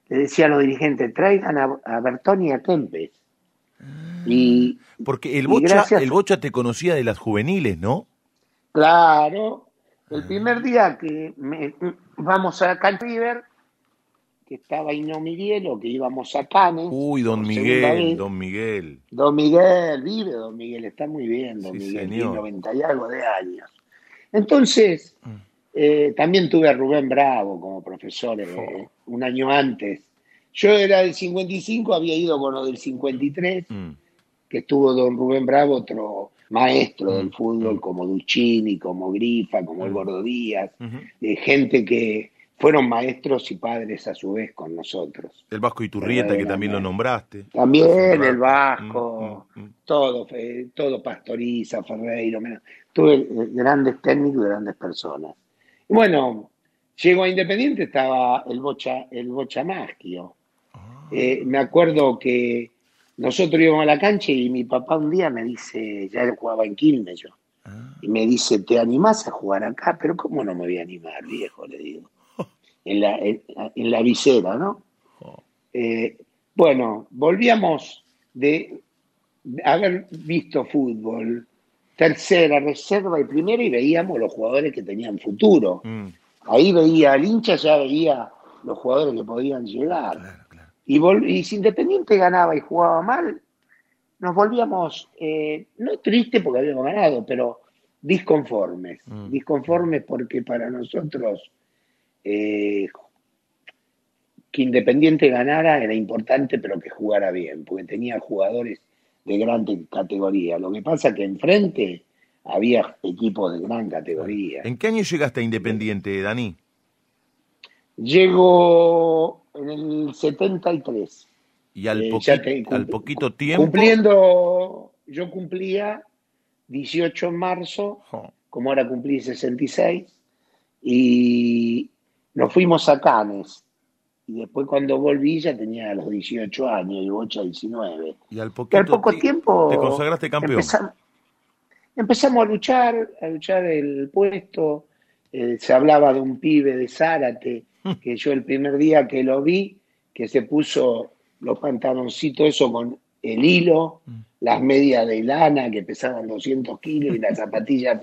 le decía a los dirigentes, traigan a, Bertoni y a Kempes. Ah. Y, Porque el Bocha, el Bocha te conocía de las juveniles, ¿no? Claro, el primer día que vamos a Cal River, que estaba Hino Miguel o que íbamos a Canes. Uy, don Miguel, don Miguel. Don Miguel, vive Don Miguel, está muy bien, Don Sí, Miguel, señor. tiene 90 y algo de años. Entonces, eh, también tuve a Rubén Bravo como profesor eh, un año antes. Yo era del 55, había ido con lo del 53, Mm. que estuvo Don Rubén Bravo, otro maestro del Mm. fútbol, como Duccini, como Grifa, como el Gordo Díaz, eh, gente que fueron maestros y padres a su vez con nosotros. El Vasco Iturrieta, que también lo nombraste. También el Mm, Vasco, mm, mm. todo, eh, todo Pastoriza, Ferreiro, menos- tuve eh, grandes técnicos y grandes personas. Y bueno, llego a Independiente, estaba el Bocha, el Bocha Maschio. Ah. Eh, me acuerdo que nosotros íbamos a la cancha y mi papá un día me dice, ya jugaba en Quilmes yo, Ah. y me dice, ¿te animás a jugar acá? Pero ¿cómo no me voy a animar, viejo? Le digo. En la, en, en la visera, ¿no? Oh. Eh, bueno, volvíamos de haber visto fútbol, tercera, reserva y primera, y veíamos los jugadores que tenían futuro. Mm, Ahí veía al hincha, ya veía los jugadores que podían llegar. Claro, claro. Y, vol- y si Independiente ganaba y jugaba mal, nos volvíamos, eh, no tristes porque habíamos ganado, pero disconformes. Mm. Disconformes porque para nosotros eh, que Independiente ganara era importante, pero que jugara bien, porque tenía jugadores de gran te- categoría. Lo que pasa que enfrente había equipos de gran categoría. ¿En qué año llegaste a Independiente, Dani? Llego en el 73. Y al, Eh, poqui- ya te- al poquito tiempo. Cumpliendo, yo cumplía 18 en marzo, como ahora cumplí 66, y nos fuimos a Canes. Y después cuando volví ya tenía los 18 años y Bocha 19. Y al Y al poco ti- tiempo te consagraste campeón. Empezamos, empezamos a luchar, a luchar el puesto. Eh, se hablaba de un pibe de Zárate, que yo el primer día que lo vi, que se puso los pantaloncitos eso con el hilo, Mm. las medias de lana que pesaban 200 kilos y las zapatillas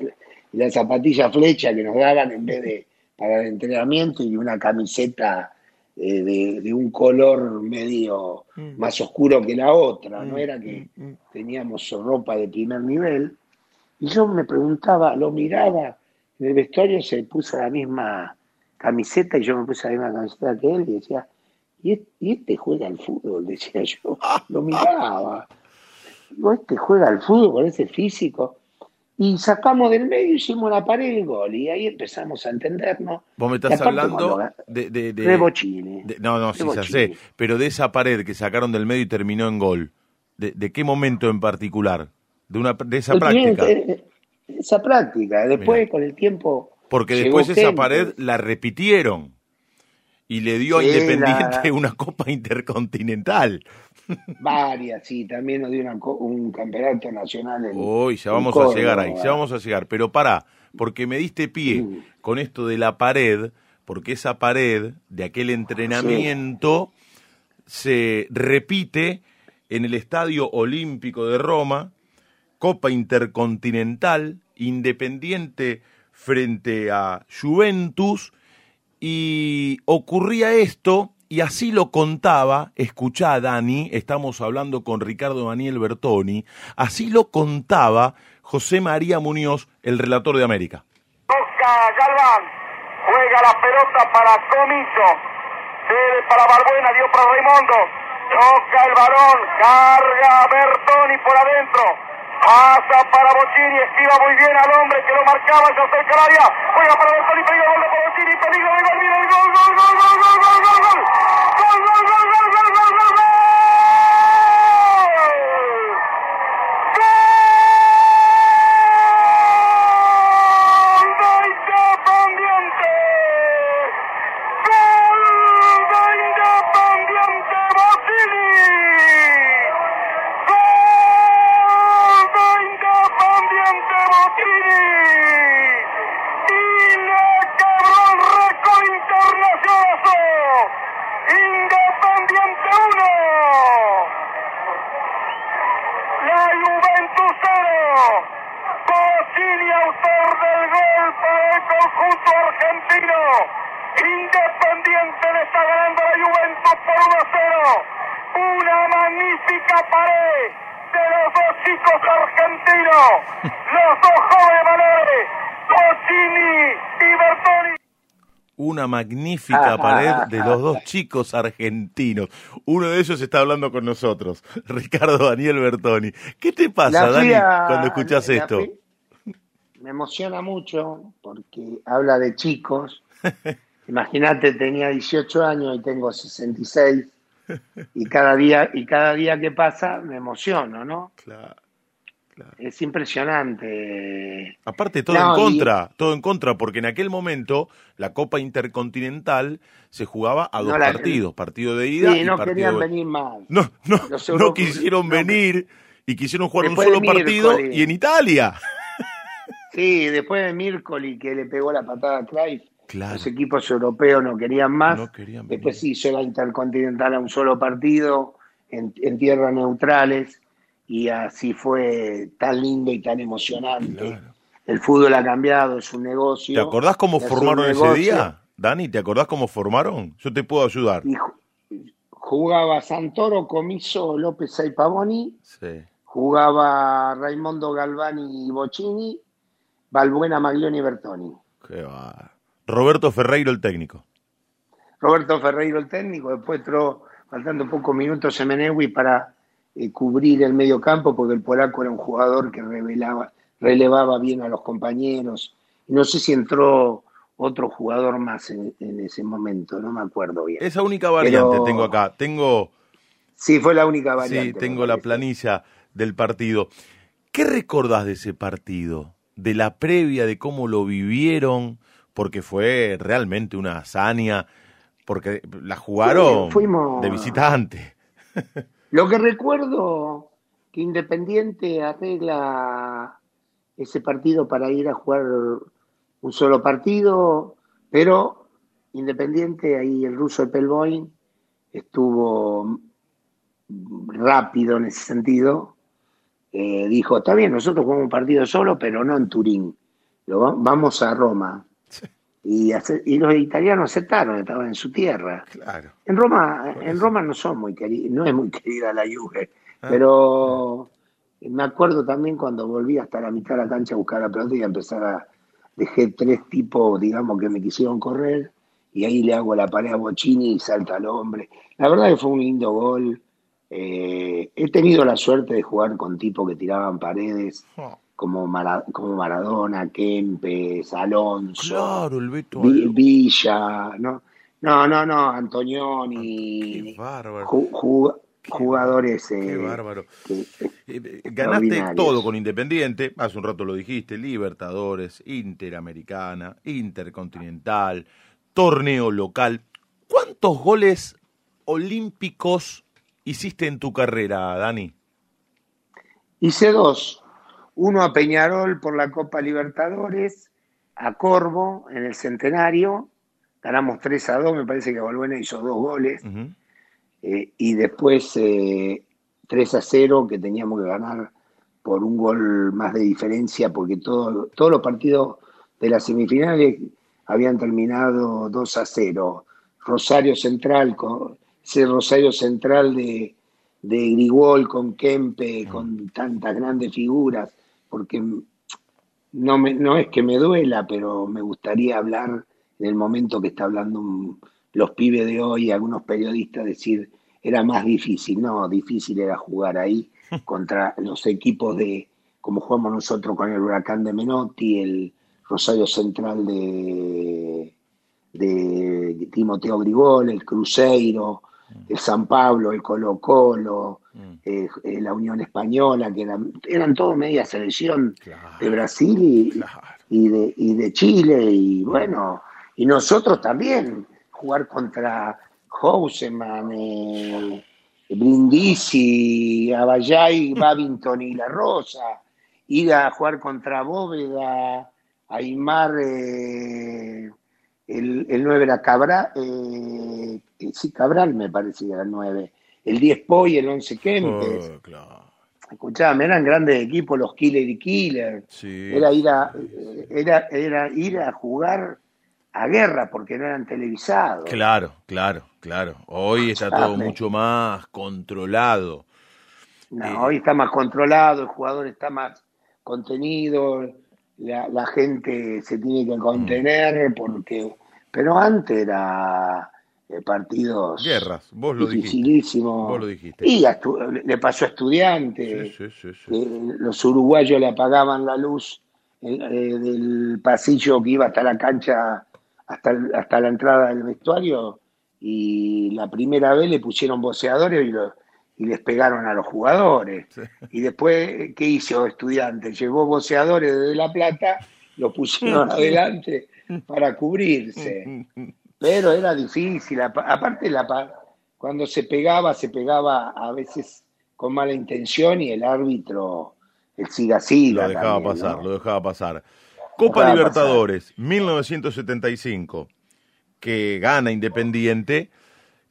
y la zapatilla flecha que nos daban en vez de para el entrenamiento y una camiseta eh, de, de un color medio Mm. más oscuro que la otra, no Mm, era que mm, teníamos ropa de primer nivel. Y yo me preguntaba, lo miraba, en el vestuario se puso la misma camiseta y yo me puse la misma camiseta que él y decía, ¿y este, y este juega al fútbol? Decía yo, lo miraba. Digo, este juega al fútbol con ese físico. Y sacamos del medio, hicimos la pared el gol y ahí empezamos a entendernos. Vos me Y estás hablando de, de, de- de Bochini. de- no, no, sí, ya sé. Pero de esa pared que sacaron del medio y terminó en gol. ¿De, qué momento en particular? De, una, de esa El práctica. esa práctica. Después, Mirá. con el tiempo. Porque después esa gente. pared la repitieron. Y le dio a Independiente la- una Copa Intercontinental. Varias, sí, también nos dio una un campeonato nacional. En, Uy, ya vamos a llegar ahí, ya vamos a llegar. Pero pará, porque me diste pie con esto de la pared, porque esa pared de aquel entrenamiento se repite en el Estadio Olímpico de Roma, Copa Intercontinental, Independiente frente a Juventus, y ocurría esto, y así lo contaba, escuchá Dani, estamos hablando con Ricardo Daniel Bertoni, así lo contaba José María Muñoz, el relator de América. Toca Galván, juega la pelota para Comiso, cede para Balbuena, dio para Raimondo, toca el balón, carga Bertoni por adentro, pasa para Bochini, esquiva muy bien al hombre que lo marcaba, se acerca al área, juega para Bertoni, peligro, gol para Bochini, peligro de gol, el gol, gol, gol, gol, gol, gol. Independiente le está ganando a la Juventus por 1 a 0. Una magnífica pared de los dos chicos argentinos. Los dos jóvenes valores. Bocini y Bertoni. Una magnífica pared de los dos chicos argentinos. Uno de ellos está hablando con nosotros, Ricardo Daniel Bertoni. ¿Qué te pasa, Dani, cuando escuchás la esto? Me emociona mucho porque habla de chicos. Imagínate, tenía 18 años y tengo 66 y cada día y cada día que pasa me emociono, ¿no? Claro, claro. Es impresionante. Aparte, todo No, en y- contra, todo en contra, porque en aquel momento la Copa Intercontinental se jugaba a No dos la- partidos, partido de ida Sí, y no partido querían de venir más. No, no, Los no quisieron venir y quisieron jugar un solo partido y en Italia. Sí, después de Mircoli que le pegó la patada a Cruyff, Claro. los equipos europeos no querían más. No querían Después venir. se hizo la Intercontinental a un solo partido en, en tierras neutrales y así fue tan lindo y tan emocionante. Claro. El fútbol ha cambiado, es un negocio. ¿Te acordás cómo formaron ese día? Dani, ¿te acordás cómo formaron? Yo te puedo ayudar. Y ju- jugaba Santoro, Comiso, López Saipavoni, Sí. jugaba Raimondo Galvani y Bocini, Balbuena Maglioni y Bertoni. Qué va. Roberto Ferreiro, el técnico. Roberto Ferreiro el técnico, después entró, faltando pocos minutos, Semenewi para eh, cubrir el medio campo, porque el polaco era un jugador que revelaba, relevaba bien a los compañeros. No sé si entró otro jugador más en, en ese momento, no me acuerdo bien. Esa única variante Pero- tengo acá. Tengo, Sí, fue la única variante. sí, tengo la planilla del partido. ¿Qué recordás de ese partido? De la previa, de cómo lo vivieron, porque fue realmente una hazaña, porque la jugaron Sí, fuimos- de visitante. Lo que recuerdo que Independiente arregla ese partido para ir a jugar un solo partido, pero Independiente, ahí el ruso de Pelboin estuvo rápido en ese sentido. Eh, dijo, está bien, nosotros jugamos un partido solo, pero no en Turín. Lo va- vamos a Roma. Y, los italianos aceptaron, estaban en su tierra. Claro. En Roma, en. Roma no son muy queridos, no es muy querida la Juve, Ah. pero me acuerdo también cuando volví hasta la mitad de la cancha a buscar la pelota y a empezar a dejé tres tipos, digamos, que me quisieron correr y ahí le hago la pared a Bocini y salta al hombre. La verdad que fue un lindo gol. Eh, he tenido la suerte de jugar con tipos que tiraban paredes Oh, como, Mara- como Maradona, Kempes, Alonso. claro, el Beto. Vi-. Villa, ¿no? No, no, no, Qué Antonioni, bárbaro. ju- ju- jugadores eh, Qué bárbaro. que- Eh, eh, Ganaste todo con Independiente, hace un rato lo dijiste, Libertadores, Interamericana, Intercontinental, torneo local. ¿Cuántos goles olímpicos hiciste en tu carrera, Dani? hice dos. Uno a Peñarol por la Copa Libertadores, a Corvo en el Centenario, ganamos 3 a 2, me parece que Balbuena hizo dos goles, eh, y después eh, 3 a 0 que teníamos que ganar por un gol más de diferencia, porque todo- todos los partidos de las semifinales habían terminado 2 a 0. Rosario Central, con, ese Rosario Central de, de Grigol con Kempe, con tantas grandes figuras, porque no, me, no es que me duela, pero me gustaría hablar en el momento que está hablando un- los pibes de hoy, algunos periodistas, decir, era más difícil. No, difícil era jugar ahí contra los equipos de, como jugamos nosotros con el Huracán de Menotti, el Rosario Central de, de Timoteo Grigol, el Cruzeiro, el San Pablo, el Colo Colo, Mm. eh, eh, la Unión Española, que eran, eran todo media selección Claro. de Brasil y, Claro. y, de, y de Chile, y bueno, y nosotros también, jugar contra Houseman, eh, Brindisi, Abayay, Babington y La Rosa, ir a jugar contra Bóveda, Aymar, el, el 9 era Cabral, eh, sí, Cabral me parece que era el 9, el 10 Poi, el 11 Kempes. Oh, claro. Escuchame, eran grandes equipos los Killer y Killer. Sí. Era ir a, era, era ir a jugar a guerra porque no eran televisados. Claro, claro, claro. Hoy está todo mucho más controlado. No, eh, hoy está más controlado, el jugador está más contenido, la, gente se tiene que contener porque... Pero antes era eh, partidos... Guerras, vos lo dijiste. Vos lo dijiste. Y le pasó a estudiantes. los uruguayos le apagaban la luz eh, del pasillo que iba hasta la cancha hasta, hasta la entrada del vestuario y la primera vez le pusieron boceadores y, y les pegaron a los jugadores. Y después, ¿qué hizo estudiante? Llevó boceadores desde La Plata, los pusieron adelante para cubrirse. Pero era difícil, aparte la, cuando se pegaba, se pegaba a veces con mala intención y el árbitro, el siga siga. Lo dejaba pasar, lo dejaba pasar. Copa Libertadores, 1975, que gana Independiente.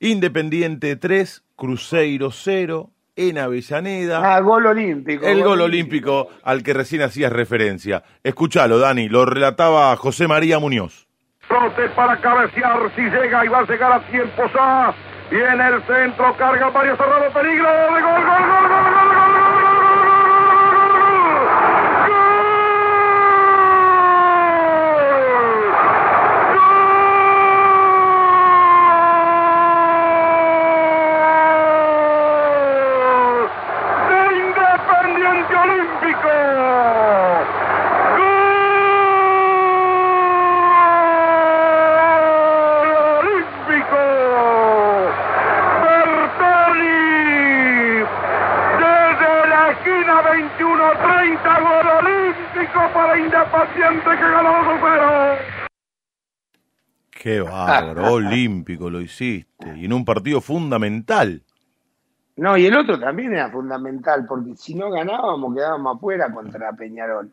Independiente 3, Cruzeiro 0, en Avellaneda. Ah, gol olímpico. El gol, olímpico, al que recién hacías referencia. Escúchalo, Dani, lo relataba José María Muñoz. Trote para cabecear, si llega y va a llegar a tiempo ya. Y en el centro carga Mario Cerrado, peligro gol, gol, gol, gol, Qué bárbaro, olímpico lo hiciste. Y en un partido fundamental. No, y el otro también era fundamental, porque si no ganábamos, quedábamos afuera contra Peñarol.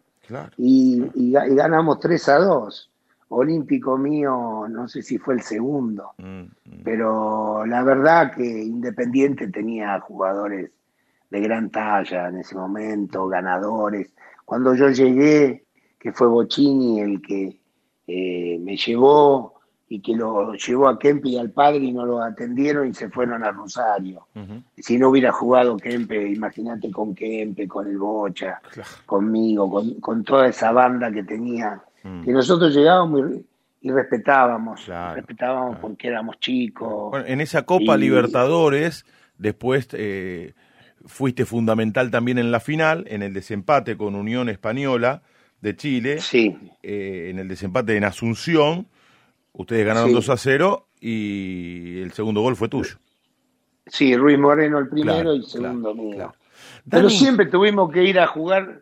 Y, ganamos 3 a 2. Olímpico mío, no sé si fue el segundo, mm, mm. pero la verdad que Independiente tenía jugadores de gran talla en ese momento, ganadores. Cuando yo llegué, que fue Bocini el que eh, me llevó, y que lo llevó a Kempe y al padre y no lo atendieron y se fueron a Rosario. Si no hubiera jugado Kempe, imagínate con Kempe, con el Bocha, conmigo, con, toda esa banda que tenía, mm. que nosotros llegábamos y, respetábamos, respetábamos porque éramos chicos. en esa Copa Libertadores, después eh, fuiste fundamental también en la final, en el desempate con Unión Española de Chile, sí. Eh, en el desempate en Asunción Ustedes ganaron 2 a 0 y el segundo gol fue tuyo. Sí, Ruiz Moreno el primero y el segundo mío. Pero siempre tuvimos que ir a jugar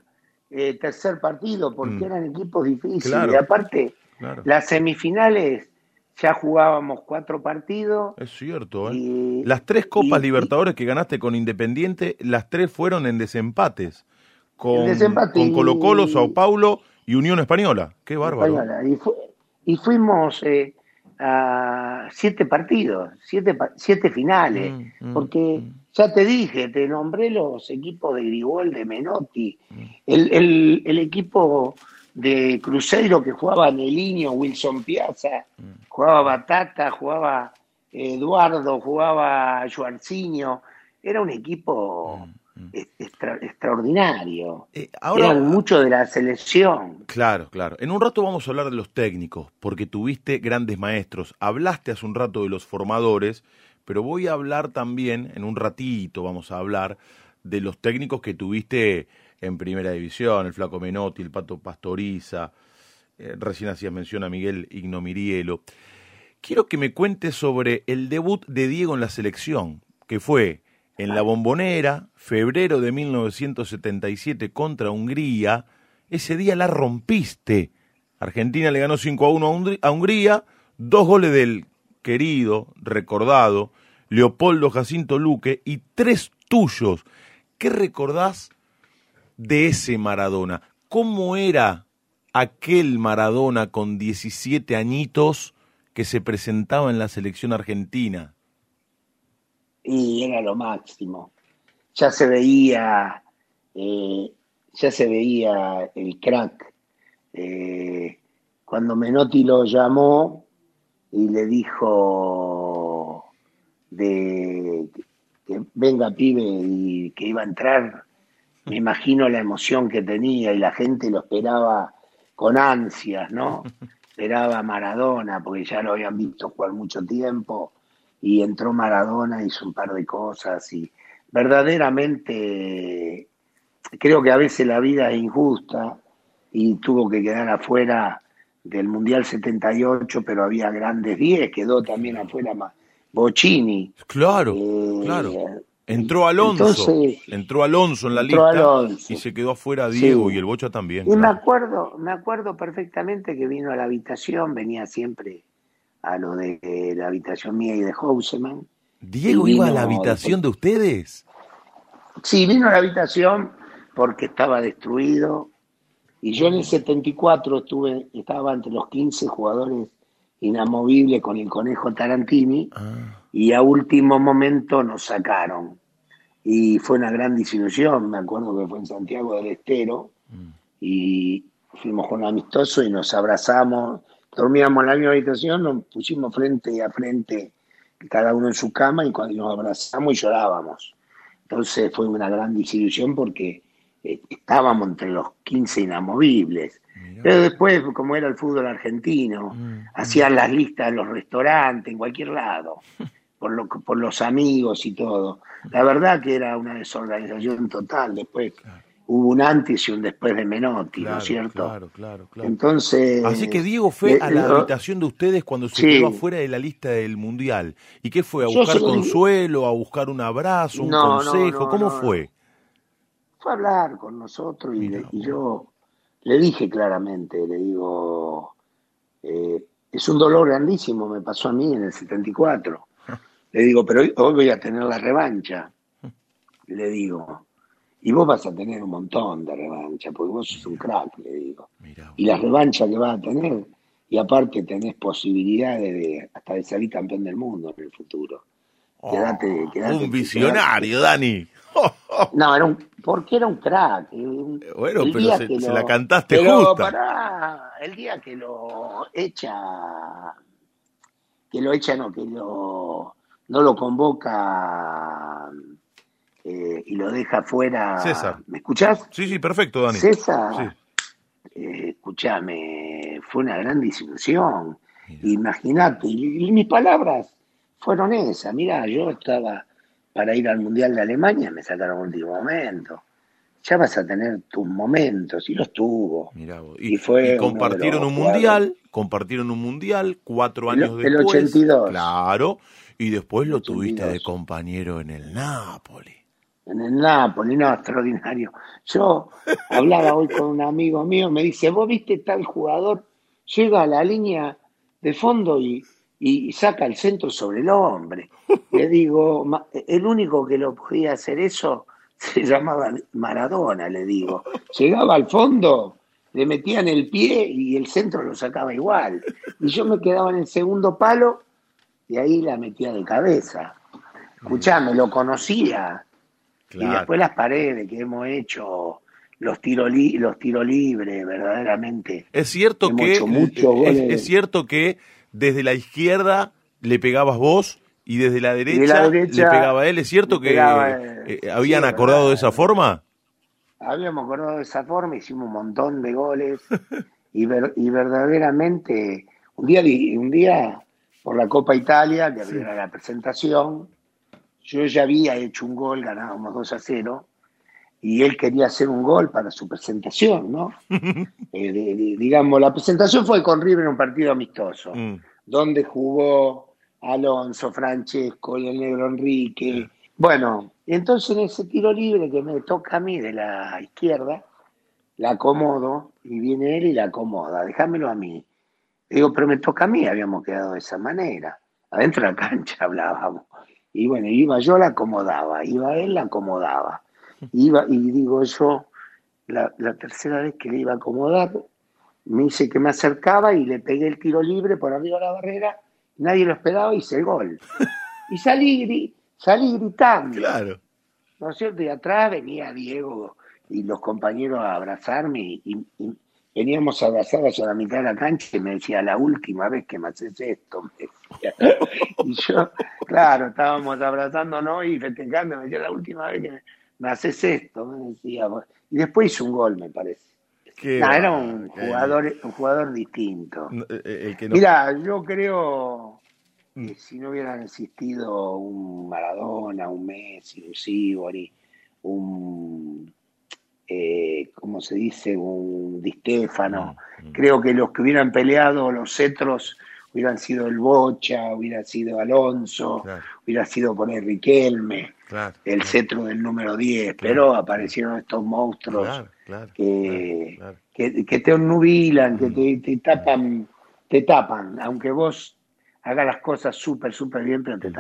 eh, tercer partido porque mm. eran equipos difíciles. Y aparte, las semifinales ya jugábamos cuatro partidos. Es cierto, ¿eh? las tres Copas Libertadores que ganaste con Independiente, las tres fueron en desempates. Con, con Colo Colo, Sao Paulo y Unión Española. Qué bárbaro. Y fue, y fuimos eh, a siete partidos, siete, siete finales, mm, mm, porque mm. ya te dije, te nombré los equipos de Grigol, de Menotti, el, el, equipo de Cruzeiro que jugaba Nelinho, Wilson Piazza, jugaba Batata, jugaba Eduardo, jugaba Juarcinho, era un equipo Mm. extraordinario. Eh, ahora, mucho de la selección. Claro, claro. En un rato vamos a hablar de los técnicos, porque tuviste grandes maestros. Hablaste hace un rato de los formadores, pero voy a hablar también, en un ratito vamos a hablar, de los técnicos que tuviste en primera división, el Flaco Menotti, el Pato Pastoriza, eh, recién hacías mención a Miguel Ignomirielo. Quiero que me cuentes sobre el debut de Diego en la selección, que fue en la bombonera, febrero de 1977 contra Hungría, ese día la rompiste. Argentina le ganó 5 a 1 a Hungría, dos goles del querido, recordado, Leopoldo Jacinto Luque y tres tuyos. ¿Qué recordás de ese Maradona? ¿Cómo era aquel Maradona con 17 añitos que se presentaba en la selección argentina? Y era lo máximo. Ya se veía, eh, ya se veía el crack. Eh, cuando Menotti lo llamó y le dijo de que venga pibe y que iba a entrar, me imagino la emoción que tenía y la gente lo esperaba con ansias, ¿no? Esperaba a Maradona porque ya lo habían visto jugar mucho tiempo y entró Maradona, hizo un par de cosas y verdaderamente creo que a veces la vida es injusta y tuvo que quedar afuera del Mundial 78, pero había grandes 10, quedó también afuera Bocini. Claro, Eh, claro. Entró Alonso, entonces, entró Alonso en la lista Alonso. y se quedó afuera Diego Sí. y el Bocha también. Y me acuerdo, me acuerdo perfectamente que vino a la habitación, venía siempre a lo de la habitación mía y de Houseman. Diego iba a la habitación de ustedes. Sí, vino a la habitación porque estaba destruido. Y yo en el 74 estuve, estaba entre los 15 jugadores inamovibles con el conejo Tarantini Ah, y a último momento nos sacaron. Y fue una gran disilusión, me acuerdo que fue en Santiago del Estero y fuimos con un amistoso y nos abrazamos, dormíamos en la misma habitación, nos pusimos frente a frente, cada uno en su cama y cuando nos abrazamos y llorábamos. Entonces fue una gran disilusión porque eh, estábamos entre los 15 inamovibles. mirá. Pero después, como era el fútbol argentino, Mm, hacían las listas en los restaurantes, en cualquier lado, por, lo, por los amigos y todo. La verdad que era una desorganización total. Después hubo un antes y un después de Menotti, ¿no es cierto? claro, claro, claro. Entonces. Así que Diego fue eh, a la lo- habitación de ustedes cuando se Sí. quedó afuera de la lista del mundial. ¿Y qué fue? ¿A buscar consuelo? ¿A buscar un abrazo? ¿Un No, consejo? no, ¿Cómo fue? Fue a hablar con nosotros y, le- yo le dije claramente, le digo, eh, es un dolor grandísimo, me pasó a mí en el 74. Le digo, pero hoy, hoy voy a tener la revancha. Le digo, y vos vas a tener un montón de revancha, porque vos sos un crack, le digo. Mirá. Y la revancha que vas a tener, y aparte tenés posibilidades de hasta de salir campeón del mundo en el futuro. Quédate, Oh, un visionario, Dani. No, era un, porque era un crack. eh, un- Eh, bueno, pero se- la cantaste pero justa. pará, el día que lo echa, que lo echa, no, que lo, no lo convoca eh, y lo deja fuera. César. ¿Me escuchás? Sí, sí, perfecto, Dani. César, Sí. eh, escúchame, fue una gran disilusión. Mira. Imagínate, y, y mis palabras fueron esas. Mira, yo estaba para ir al Mundial de Alemania, me sacaron en último momento. Ya vas a tener tus momentos, y los tuvo. Mirá vos. Y Y, fue y uno de compartieron un jugadores. mundial, compartieron un mundial cuatro El- años el después. 82. Claro. Y después lo 82. tuviste de compañero en el Napoli. En el Napoli, no, extraordinario. Yo hablaba hoy con un amigo mío, me dice, vos viste tal jugador, llega a la línea de fondo y, y saca el centro sobre el hombre. Le digo, "Ma- el único que lo podía hacer eso se llamaba Maradona, le digo. Llegaba al fondo, le metían el pie y el centro lo sacaba igual. Y yo me quedaba en el segundo palo y ahí la metía de cabeza. Escuchame, lo conocía. Y después las paredes que hemos hecho, los tiros li- los tiro libres, verdaderamente. Es cierto Hemos que hecho es, goles. es cierto que desde la izquierda le pegabas vos y desde la derecha, de la derecha le pegaba él. ¿Es cierto que pegaba, eh, eh, habían sí, acordado verdad. de esa forma? Habíamos acordado de esa forma, hicimos un montón de goles y, ver- y verdaderamente un día, un día por la Copa Italia, que era la presentación, yo ya había hecho un gol, ganábamos 2 a 0, y él quería hacer un gol para su presentación, ¿no? Eh, de- de- digamos, la presentación fue con River en un partido amistoso. Mm. donde jugó Alonso, Francesco y el negro Enrique. Bueno, entonces en ese tiro libre que me toca a mí de la izquierda, la acomodo y viene él y la acomoda, déjamelo a mí. Digo, pero me toca a mí, habíamos quedado de esa manera. Adentro de la cancha hablábamos. Y bueno, iba yo, la acomodaba, iba él, la acomodaba. Iba, y digo yo, la, la tercera vez que le iba a acomodar, me dice que me acercaba y le pegué el tiro libre por arriba de la barrera, nadie lo esperaba, hice el gol. Y salí, salí gritando, Claro. ¿no es cierto? Y atrás venía Diego y los compañeros a abrazarme y, y- y veníamos abrazados a la mitad de la cancha y me decía, la última vez que me haces esto, me decía. Y yo, claro, estábamos abrazándonos y festejando, me decía, la última vez que me, haces esto, me decía. Y después hizo un gol, me parece. Era un jugador, un jugador distinto. Eh, eh, el que no- Mira, yo creo que si no hubieran existido un Maradona, un Messi, un Sibori, un, eh, ¿cómo se dice? Un Di Stefano, creo que los que hubieran peleado los cetros hubieran sido el Bocha, hubiera sido Alonso, Claro. hubiera sido poner Riquelme, Claro, el cetro del número 10, pero aparecieron estos monstruos que, que, que te onnubilan, que te, te tapan, te tapan, aunque vos hagas las cosas súper, súper bien, pero te.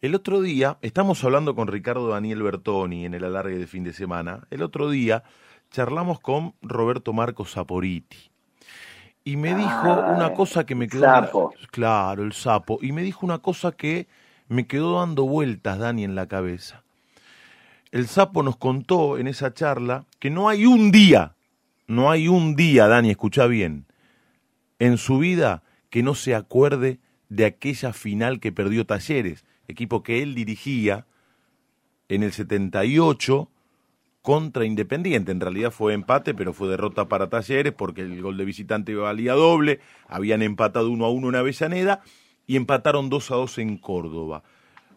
El otro día, estamos hablando con Ricardo Daniel Bertoni en el alargue de fin de semana. El otro día charlamos con Roberto Marcos Saporiti. Y me dijo Ah, una cosa que me quedó. sapo. claro, el sapo. Y me dijo una cosa que me quedó dando vueltas, Dani, en la cabeza. El sapo nos contó en esa charla que no hay un día, no hay un día, Dani, escucha bien, en su vida que no se acuerde de aquella final que perdió Talleres, equipo que él dirigía en el 78 contra Independiente. En realidad fue empate, pero fue derrota para Talleres porque el gol de visitante valía doble. Habían empatado uno a uno en Avellaneda y empataron 2 a 2 en Córdoba.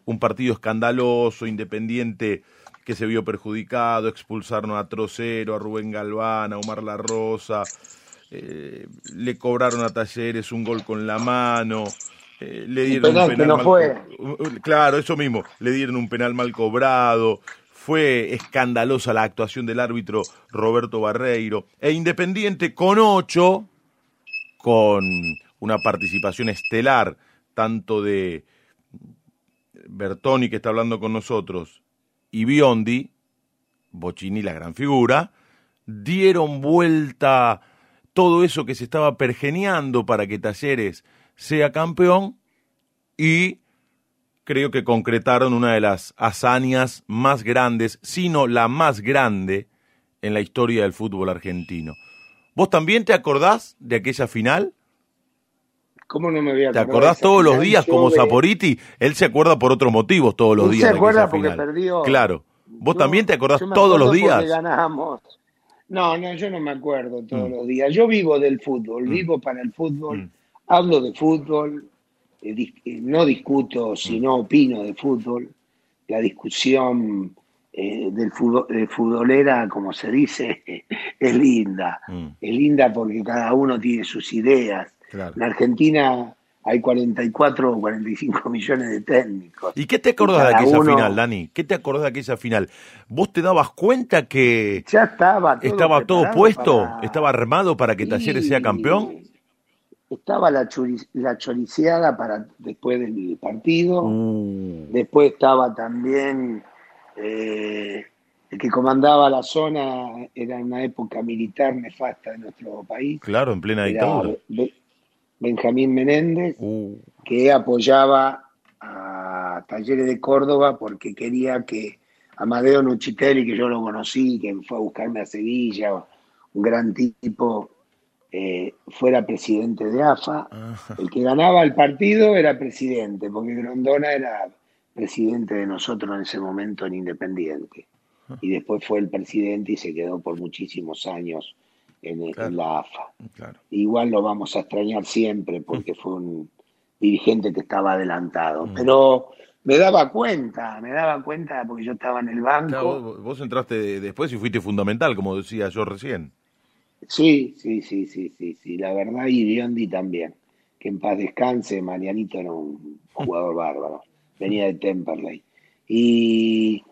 Un partido escandaloso, Independiente que se vio perjudicado, expulsaron a Trocero, a Rubén Galván, a Omar La Rosa, eh, le cobraron a Talleres un gol con la mano, eh, le dieron penal un que penal no mal fue. Claro, eso mismo, le dieron un penal mal cobrado, fue escandalosa la actuación del árbitro Roberto Barreiro, e Independiente con ocho, con una participación estelar, tanto de Bertoni, que está hablando con nosotros, y Biondi, Bocini, la gran figura, dieron vuelta todo eso que se estaba pergeneando para que Talleres sea campeón y creo que concretaron una de las hazañas más grandes, sino la más grande en la historia del fútbol argentino. ¿Vos también te acordás de aquella final? ¿Cómo no me voy a ¿Te acordar acordás de esa todos los días como Saporiti? Él se acuerda por otros motivos todos los Él días. se acuerda porque final. perdió. Claro. ¿Vos Yo- también te acordás todos los días? ganamos. No, no, yo no me acuerdo todos Mm. los días. Yo vivo del fútbol, Mm. vivo para el fútbol, Mm. Hablo de fútbol, eh, dis- eh, no discuto, sino opino de fútbol. La discusión eh, del fútbol, de futbolera, como se dice, es linda. Mm, Es linda porque cada uno tiene sus ideas. claro. En Argentina hay 44 o 45 millones de técnicos. ¿Y qué te acordás de aquella uno- final, Dani? ¿Qué te acordás de aquella final? ¿Vos te dabas cuenta que Ya estaba todo, estaba todo puesto? para- ¿Estaba armado para que Talleres sea Sí, campeón? Estaba la, churi- la choriceada para después del partido. Uh, Después estaba también eh, el que comandaba la zona, era una época militar nefasta de nuestro país. claro, en plena dictadura. Be- Benjamín Menéndez, Uh, que apoyaba a Talleres de Córdoba porque quería que Amadeo Nuchitelli, que yo lo conocí, que fue a buscarme a Sevilla, un gran tipo, eh, fuera presidente de AFA. ajá. El que ganaba el partido era presidente, porque Grondona era presidente de nosotros en ese momento en Independiente. Y después fue el presidente y se quedó por muchísimos años en, la AFA. Claro. Igual lo vamos a extrañar siempre porque fue un dirigente que estaba adelantado. Mm. Pero me daba cuenta, me daba cuenta porque yo estaba en el banco. Claro, vos, vos entraste de- después y fuiste fundamental, como decía yo recién. Sí, sí, sí, sí, sí, sí, la verdad y Biondi también. Que en paz descanse, Marianito era un jugador bárbaro, venía de Temperley. Y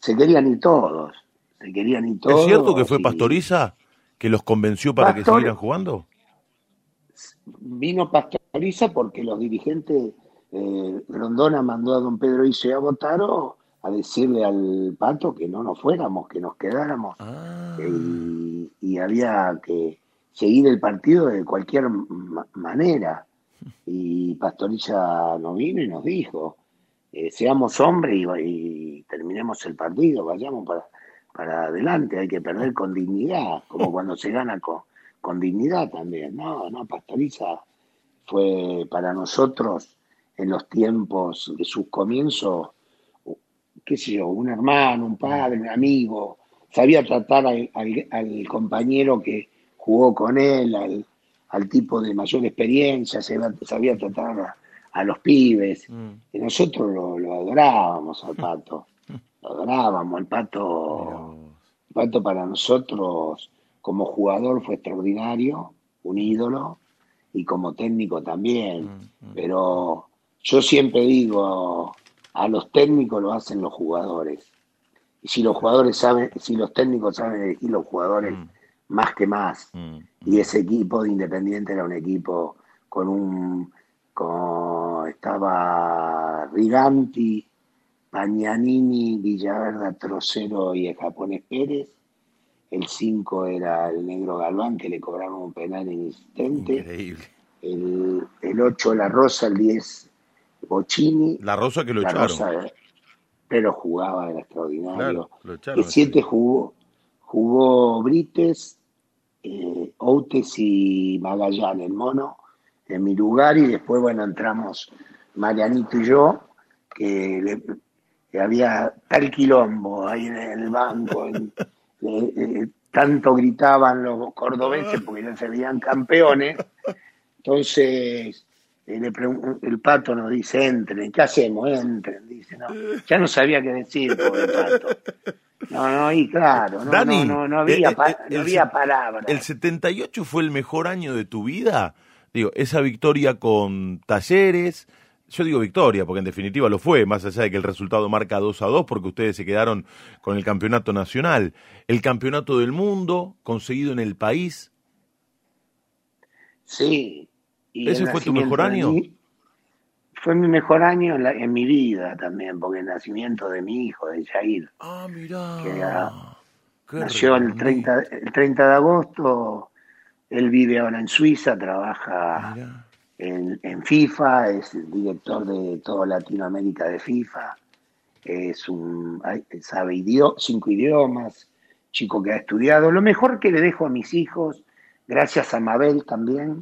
se querían ir todos, se querían ir todos. ¿Es cierto que fue y Pastoriza que los convenció para que siguieran jugando? Vino Pastoriza porque los dirigentes, eh, Grondona mandó a don Pedro y a Botaro a decirle al Pato que no nos fuéramos, que nos quedáramos. Ah, y, y había que seguir el partido de cualquier ma- manera. Y Pastoriza nos vino y nos dijo, eh, seamos hombres y, y terminemos el partido, vayamos para, para adelante, hay que perder con dignidad, como cuando se gana con, con dignidad también. No, no, Pastoriza fue para nosotros en los tiempos de sus comienzos, qué sé yo, un hermano, un padre, un amigo. Sabía tratar al, al compañero que jugó con él, al, al tipo de mayor experiencia, sabía tratar a, los pibes. Mm. Y nosotros lo, adorábamos al pato. Lo adorábamos. El pato, el pato para nosotros como jugador fue extraordinario, un ídolo, y como técnico también. Mm, mm. Pero yo siempre digo, a los técnicos lo hacen los jugadores. Y si los jugadores saben, si los técnicos saben elegir los jugadores, más que más. Mm. Y ese equipo de Independiente era un equipo con un. Con, estaba Riganti, Pagnanini, Villaverde, Trocero y el japonés Pérez. El 5 era el negro Galván, que le cobraron un penal inexistente. Increíble. El 8 La Rosa, el 10 Bocini. La Rosa que lo echaron. pero jugaba, era extraordinario. el 7 jugó, jugó Brites, eh, Outes y Magallanes, el mono, en mi lugar, y después, bueno, entramos Marianito y yo, que, había tal quilombo ahí en el banco, tanto gritaban los cordobeses porque ya se veían campeones, entonces eh, el pato nos dice, entren, ¿qué hacemos? Entren, dice, no, ya no sabía qué decir, pobre pato. No, no, y claro, no, no, no, había, eh, eh, había palabras. ¿El 78 fue el mejor año de tu vida? Digo, esa victoria con Talleres, yo digo victoria, porque en definitiva lo fue, más allá de que el resultado marca 2 a 2, porque ustedes se quedaron con el campeonato nacional. El campeonato del mundo, conseguido en el país. Sí. ¿Ese fue tu mejor año? fue mi mejor año en, mi vida también, porque el nacimiento de mi hijo, de Jair. Ah, mirá. Que nació el 30, el 30 de agosto, él vive ahora en Suiza, trabaja en, FIFA, es el director de toda Latinoamérica de FIFA, es un, sabe cinco idiomas, chico que ha estudiado. Lo mejor que le dejo a mis hijos, gracias a Mabel también,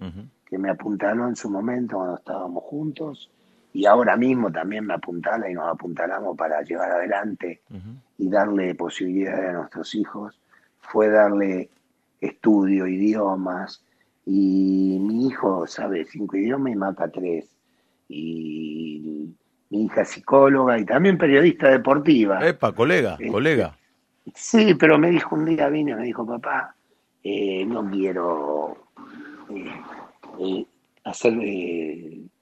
que me apuntaló en su momento cuando estábamos juntos, y ahora mismo también me apuntala y nos apuntalamos para llevar adelante y darle posibilidades a nuestros hijos, fue darle estudio, idiomas, y mi hijo sabe cinco idiomas y mata tres, y mi hija es psicóloga y también periodista deportiva. Epa, colega, eh, colega. Sí, pero me dijo un día, vino y me dijo, papá, eh, no quiero eh, hacer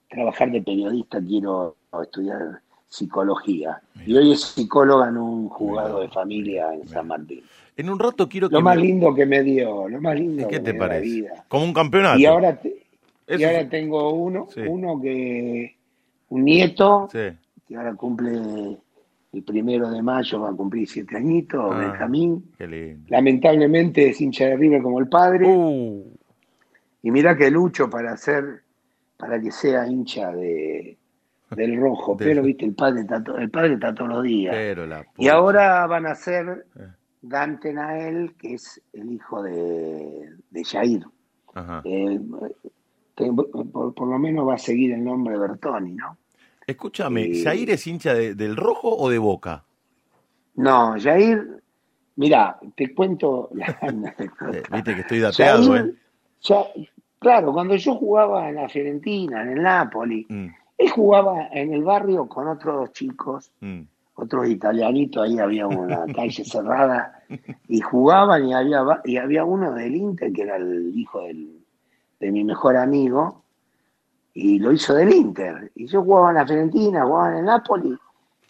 trabajar de periodista, quiero estudiar psicología. Y hoy es psicóloga en un juzgado de familia en San Martín. En un rato quiero que... Lo más lindo que me dio, lo más lindo ¿Qué te parece? vida. Como un campeonato. Y ahora, y ahora tengo uno, uno que... Un nieto, que ahora cumple el primero de mayo, va a cumplir siete añitos, ah, Benjamín. Lamentablemente es hincha de River como el padre. Uh. Y mira que lucho para hacer para que sea hincha de, del rojo, pero viste, el padre está, el padre está todos los días. y ahora van a ser eh. Dante Nael, que es el hijo de, de Jair. Eh, por, lo menos va a seguir el nombre de Bertoni, ¿no? Escúchame, eh, ¿Jair es hincha del rojo o de boca? No, Jair, mira, te cuento Viste que estoy dateado, ¿eh? Claro, cuando yo jugaba en la Fiorentina, en el Napoli, mm. él jugaba en el barrio con otros chicos, mm. otros italianitos, ahí había una calle cerrada, y jugaban y había, y había uno del Inter, que era el hijo de mi mejor amigo, y lo hizo del Inter. Y yo jugaba en la Fiorentina, jugaba en el Napoli,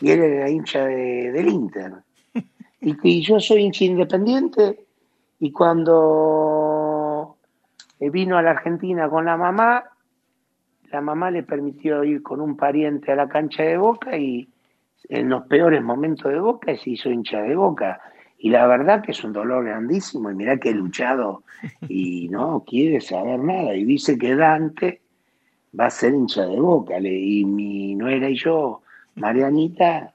y él era hincha del Inter. Y, y yo soy hincha independiente, y cuando vino a la Argentina con la mamá, la mamá le permitió ir con un pariente a la cancha de Boca y en los peores momentos de Boca se hizo hincha de Boca. Y la verdad que es un dolor grandísimo y mirá que he luchado y no quiere saber nada. Y dice que Dante va a ser hincha de Boca. y mi nuera y yo, Marianita,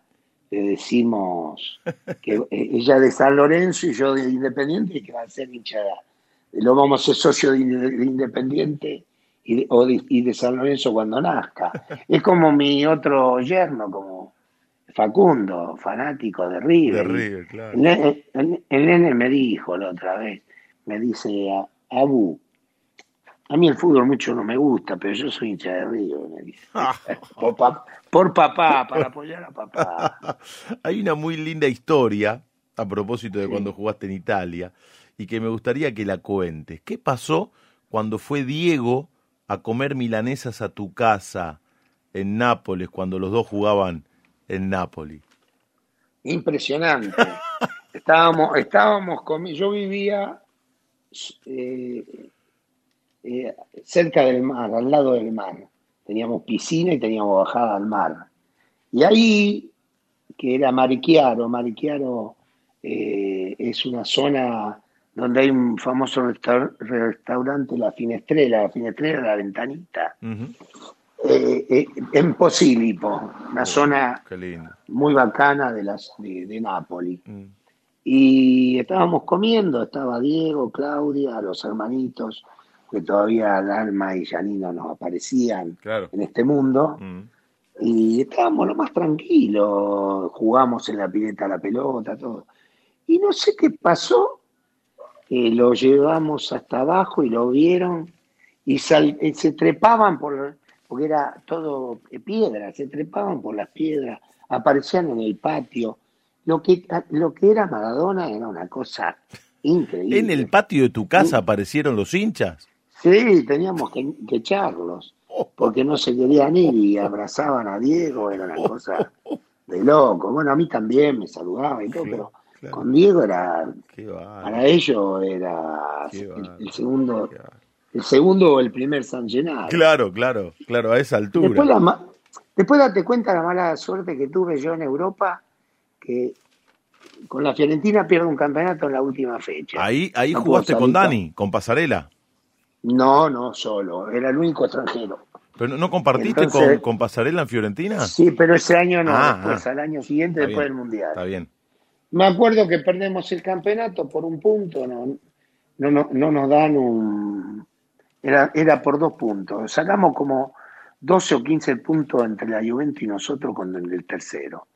le decimos que eh, ella de San Lorenzo y yo de Independiente que va a ser hincha lo vamos a ser socio de, Independiente y de, o de, y de San Lorenzo cuando nazca. Es como mi otro yerno, como Facundo, fanático de River. De River, claro. El, el- el nene me dijo la otra vez, me dice, Abu, a mí el fútbol mucho no me gusta, pero yo soy hincha de River, me dice. por, pa- por papá, para apoyar a papá. Hay una muy linda historia a propósito de cuando jugaste en Italia y que me gustaría que la cuentes. ¿Qué pasó cuando fue Diego a comer milanesas a tu casa en Nápoles cuando los dos jugaban en Nápoles? Impresionante. Estábamos, estábamos yo vivía eh, eh, cerca del mar, al lado del mar. Teníamos piscina y teníamos bajada al mar. Y ahí, que era Marichiaro, Marichiaro eh, es una zona donde hay un famoso restaur- restaurante, La Finestrela, La Finestrela, La Ventanita, eh, eh, en Posilipo, una zona muy bacana de, las, de, de Nápoli. Mm. Y estábamos comiendo, estaba Diego, Claudia, los hermanitos, que todavía Alma y Janino nos aparecían Claro. en este mundo. Mm. Y estábamos lo más tranquilos, jugamos en la pileta a la pelota, todo. Y no sé qué pasó, que lo llevamos hasta abajo y lo vieron y sal- eh, se trepaban por, porque era todo eh, piedra, se trepaban por las piedras, aparecían en el patio. Lo que, lo que era Maradona era una cosa increíble. ¿En el patio de tu casa aparecieron los hinchas? Sí, teníamos que, que echarlos, porque no se querían ir y abrazaban a Diego, era una cosa de loco. Bueno, a mí también me saludaba y todo, pero claro. con Diego era, Qué para ellos era qué el, segundo, qué el segundo o el primer San Gennaro. Claro, claro, claro, a esa Después, altura. la ma- después date cuenta la mala suerte que tuve yo en Europa, que con la Fiorentina pierdo un campeonato en la última fecha. Ahí, ahí No jugaste con Dani, con Pasarela. No, no solo, era el único extranjero. ¿Pero no- compartiste Entonces- con, con Pasarela en Fiorentina? Sí, pero ese año no, Ah, después ah. al año siguiente, después bien, del Mundial. Está bien. Me acuerdo que perdemos el campeonato por un punto, no, no, no, no nos dan un... Era, era por dos puntos. Sacamos como 12 o 15 puntos entre la Juventus y nosotros con el tercero.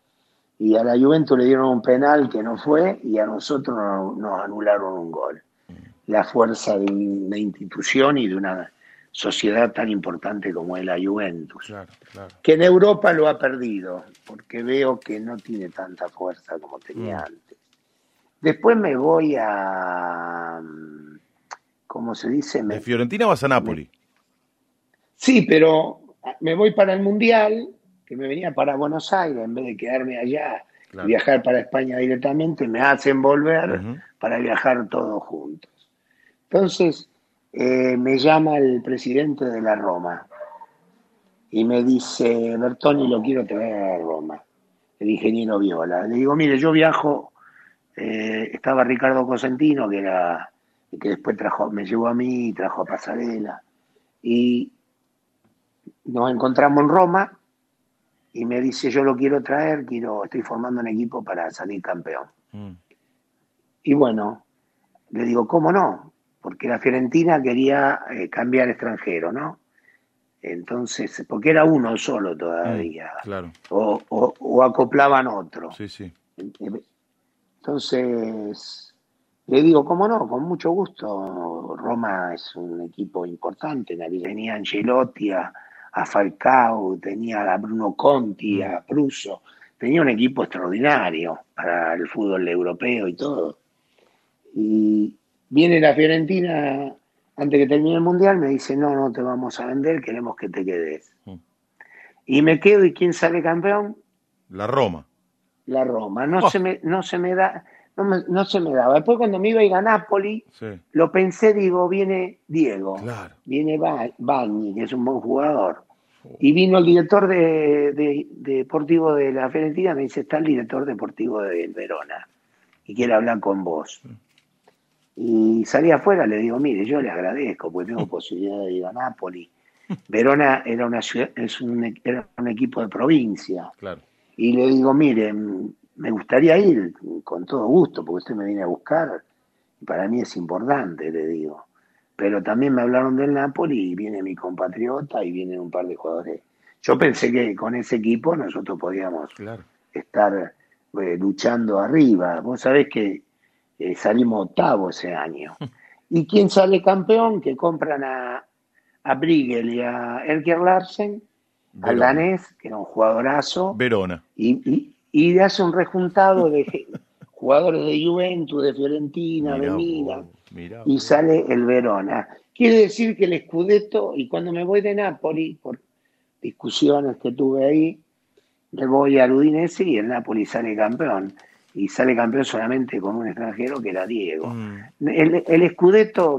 Y a la Juventus le dieron un penal que no fue y a nosotros nos, nos anularon un gol. La fuerza de una institución y de una sociedad tan importante como es la Juventus Claro, claro. que en Europa lo ha perdido, porque veo que no tiene tanta fuerza como tenía Mm. antes. Después me voy a, ¿cómo se dice? ¿De Fiorentina vas a Nápoli? sí, pero me voy para el Mundial, que me venía para Buenos Aires, en vez de quedarme allá Claro. y viajar para España directamente, me hacen volver para viajar todos juntos. Entonces, eh, me llama el presidente de la Roma y me dice, Bertoni, lo quiero traer a Roma, el ingeniero Viola. Le digo, mire, yo viajo, eh, estaba Ricardo Cosentino, que era que después trajo, me llevó a mí, trajo a Pasarela, y nos encontramos en Roma y me dice, yo lo quiero traer, quiero, estoy formando un equipo para salir campeón. Mm. Y bueno, le digo, ¿cómo no? Porque la Fiorentina quería eh, cambiar extranjero, ¿no? Entonces, porque era uno solo todavía, Mm, Claro, o, o- o acoplaban otro. sí, sí. Entonces, le digo, ¿cómo no? Con mucho gusto. Roma es un equipo importante. Tenía a Angelotti, a, a Falcao, tenía a Bruno Conti, a Pruso. Tenía un equipo extraordinario para el fútbol europeo y todo. Y viene la Fiorentina antes que termine el Mundial, me dice, no, no te vamos a vender, queremos que te quedes. Mm. Y me quedo, ¿y quién sale campeón? La Roma. la Roma. No, Oh. se, me, no se me da, no, me- no se me daba. Después cuando me iba a ir a Napoli, Sí, lo pensé, digo, viene Diego, claro. viene Ba- Bagni, que es un buen jugador. Y vino el director de, de- deportivo de la Fiorentina, me dice, está el director deportivo de Verona y quiere hablar con vos. Y salí afuera, le digo, mire, yo le agradezco porque tengo posibilidad de ir a Napoli. Verona era, una ciudad, es un, e- era un equipo de provincia. Claro. Y le digo, mire, me gustaría ir con todo gusto, porque usted me viene a buscar. Para mí es importante, le digo. Pero también me hablaron del Napoli y viene mi compatriota y vienen un par de jugadores. Yo pensé que con ese equipo nosotros podíamos estar eh, luchando arriba. Vos sabés que eh, salimos octavo ese año. ¿Y quién sale campeón? Que compran a, a Brigel y a Elker Larsen, al danés, que era un jugadorazo. Verona. Y, y, hace un rejuntado de jugadores de Juventus, de Fiorentina, de Milan. y sale el Verona. Quiere decir que el Scudetto, y cuando me voy de Napoli, por discusiones que tuve ahí, me voy al Udinese y el Napoli sale campeón y sale campeón solamente con un extranjero que era Diego. Mm. El, el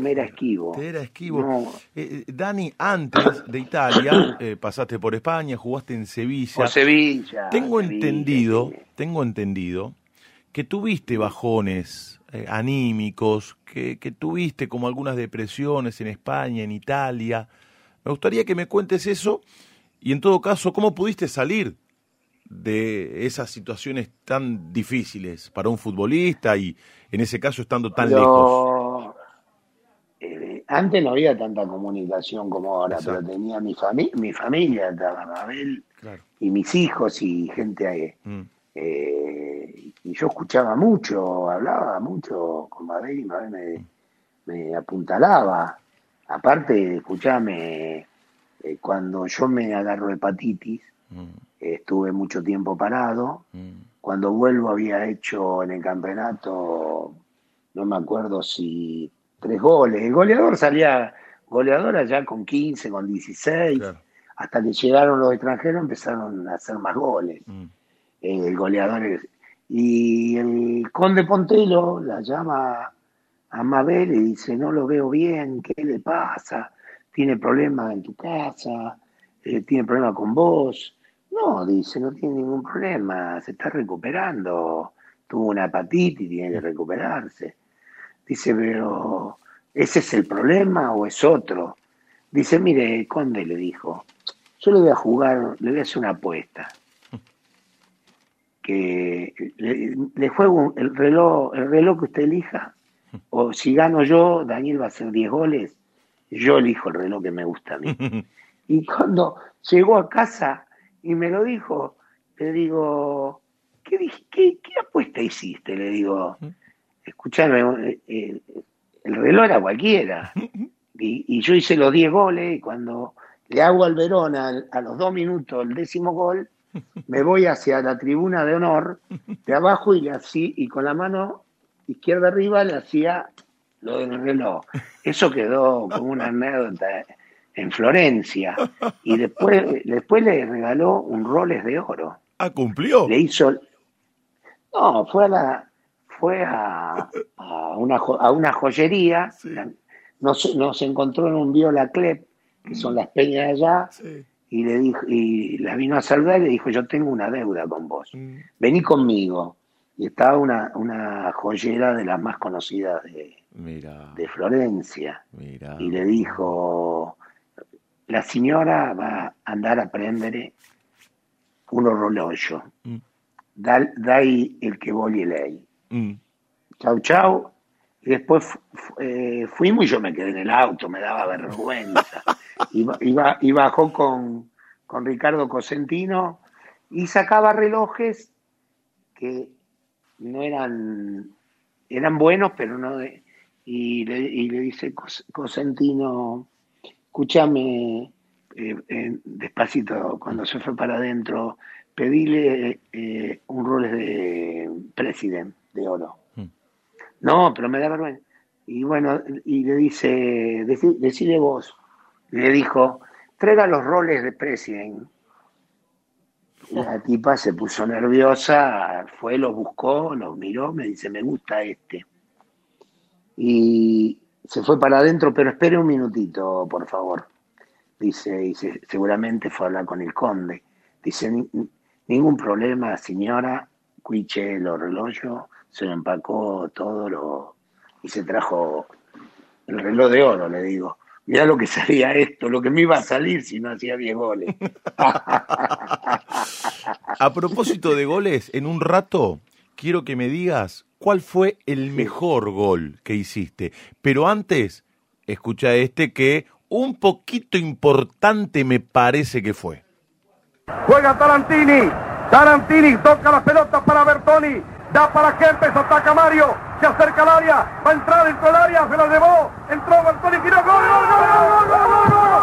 me era esquivo. era esquivo. Eh, eh, Dani, antes de Italia, eh, pasaste por España, jugaste en Sevilla. Por Sevilla. Tengo entendido, tengo entendido que tuviste bajones anímicos, que, que tuviste como algunas depresiones en España, en Italia. Me gustaría que me cuentes eso y en todo caso, ¿cómo pudiste salir de esas situaciones tan difíciles para un futbolista y en ese caso estando tan lejos? Eh, antes no había tanta comunicación como ahora, pero tenía mi, familia mi familia, estaba Mabel y mis hijos y gente ahí. Mm. Eh, y yo escuchaba mucho, hablaba mucho con Mabel y Mabel me, me apuntalaba. Aparte, escuchame, eh, cuando yo me agarro hepatitis, mm estuve mucho tiempo parado. Mm. Cuando vuelvo había hecho en el campeonato, no me acuerdo si tres goles. El goleador salía goleador allá con 15, con 16. Hasta que llegaron los extranjeros empezaron a hacer más goles. Mm. el goleador. Y el conde Pontelo la llama a Mabel y dice, no lo veo bien, ¿qué le pasa? ¿Tiene problemas en tu casa? Eh, ¿Tiene problemas con vos? No, dice, no tiene ningún problema, se está recuperando. Tuvo una hepatitis, tiene que recuperarse. Dice, pero ¿ese es el problema o es otro? Dice, mire, Conde le dijo, yo le voy a jugar, le voy a hacer una apuesta. Que le, juego el reloj, el reloj que usted elija, o si gano yo, Daniel va a hacer 10 goles, yo elijo el reloj que me gusta a mí. Y cuando llegó a casa, y me lo dijo, le digo, ¿qué, qué, qué apuesta hiciste? Le digo, escuchame, eh, eh, el reloj era cualquiera. Y, yo hice los 10 goles y cuando le hago al Verona a los dos minutos el décimo gol, me voy hacia la tribuna de honor de abajo y, le así, y con la mano izquierda arriba le hacía lo del reloj. Eso quedó como una anécdota en Florencia y después, después le regaló un Roles de oro. Ah, cumplió. Le hizo. No, fue a la, fue a, una, a una joyería, nos, nos, encontró en un Viola Clep, que son las peñas de allá, y le dijo, y la vino a saludar y le dijo, yo tengo una deuda con vos, mm. vení conmigo. Y estaba una, una joyera de las más conocidas de, de Florencia. Y le dijo, la señora va a andar a prendere un orologio. Mm. Dai el que voglio lei. Mm. Chau, chau. Y después eh, fuimos y yo me quedé en el auto, me daba vergüenza. y, bajó con, con Ricardo Cosentino y sacaba relojes que no eran, eran buenos, pero no de... Y le, y le dice Cosentino, escúchame eh, despacito, cuando se fue para adentro, pedile eh, un rol de president de oro. Mm. No, pero me da vergüenza. Y bueno, y le dice, decide vos. le dijo, traiga los roles de president. La tipa se puso nerviosa, fue, lo buscó, lo miró, me dice, me gusta este. Y se fue para adentro, pero espere un minutito, por favor. Dice, y seguramente fue a hablar con el conde. Dice, ningún problema, señora, cuiche los relojes, se lo empacó todo lo, y se trajo el reloj de oro, le digo. Mira lo que salía esto, lo que me iba a salir si no hacía 10 goles. a propósito de goles, en un rato quiero que me digas cuál fue el mejor gol que hiciste. Pero antes, escucha este que un poquito importante me parece que fue. Juega Tarantini, Tarantini toca la pelota para Bertoni, da para Kempes, ataca Mario, se acerca al área, va a entrar dentro del área, se la llevó, entró Bertoni, tiró. Gol, gol, gol, gol, gol, gol.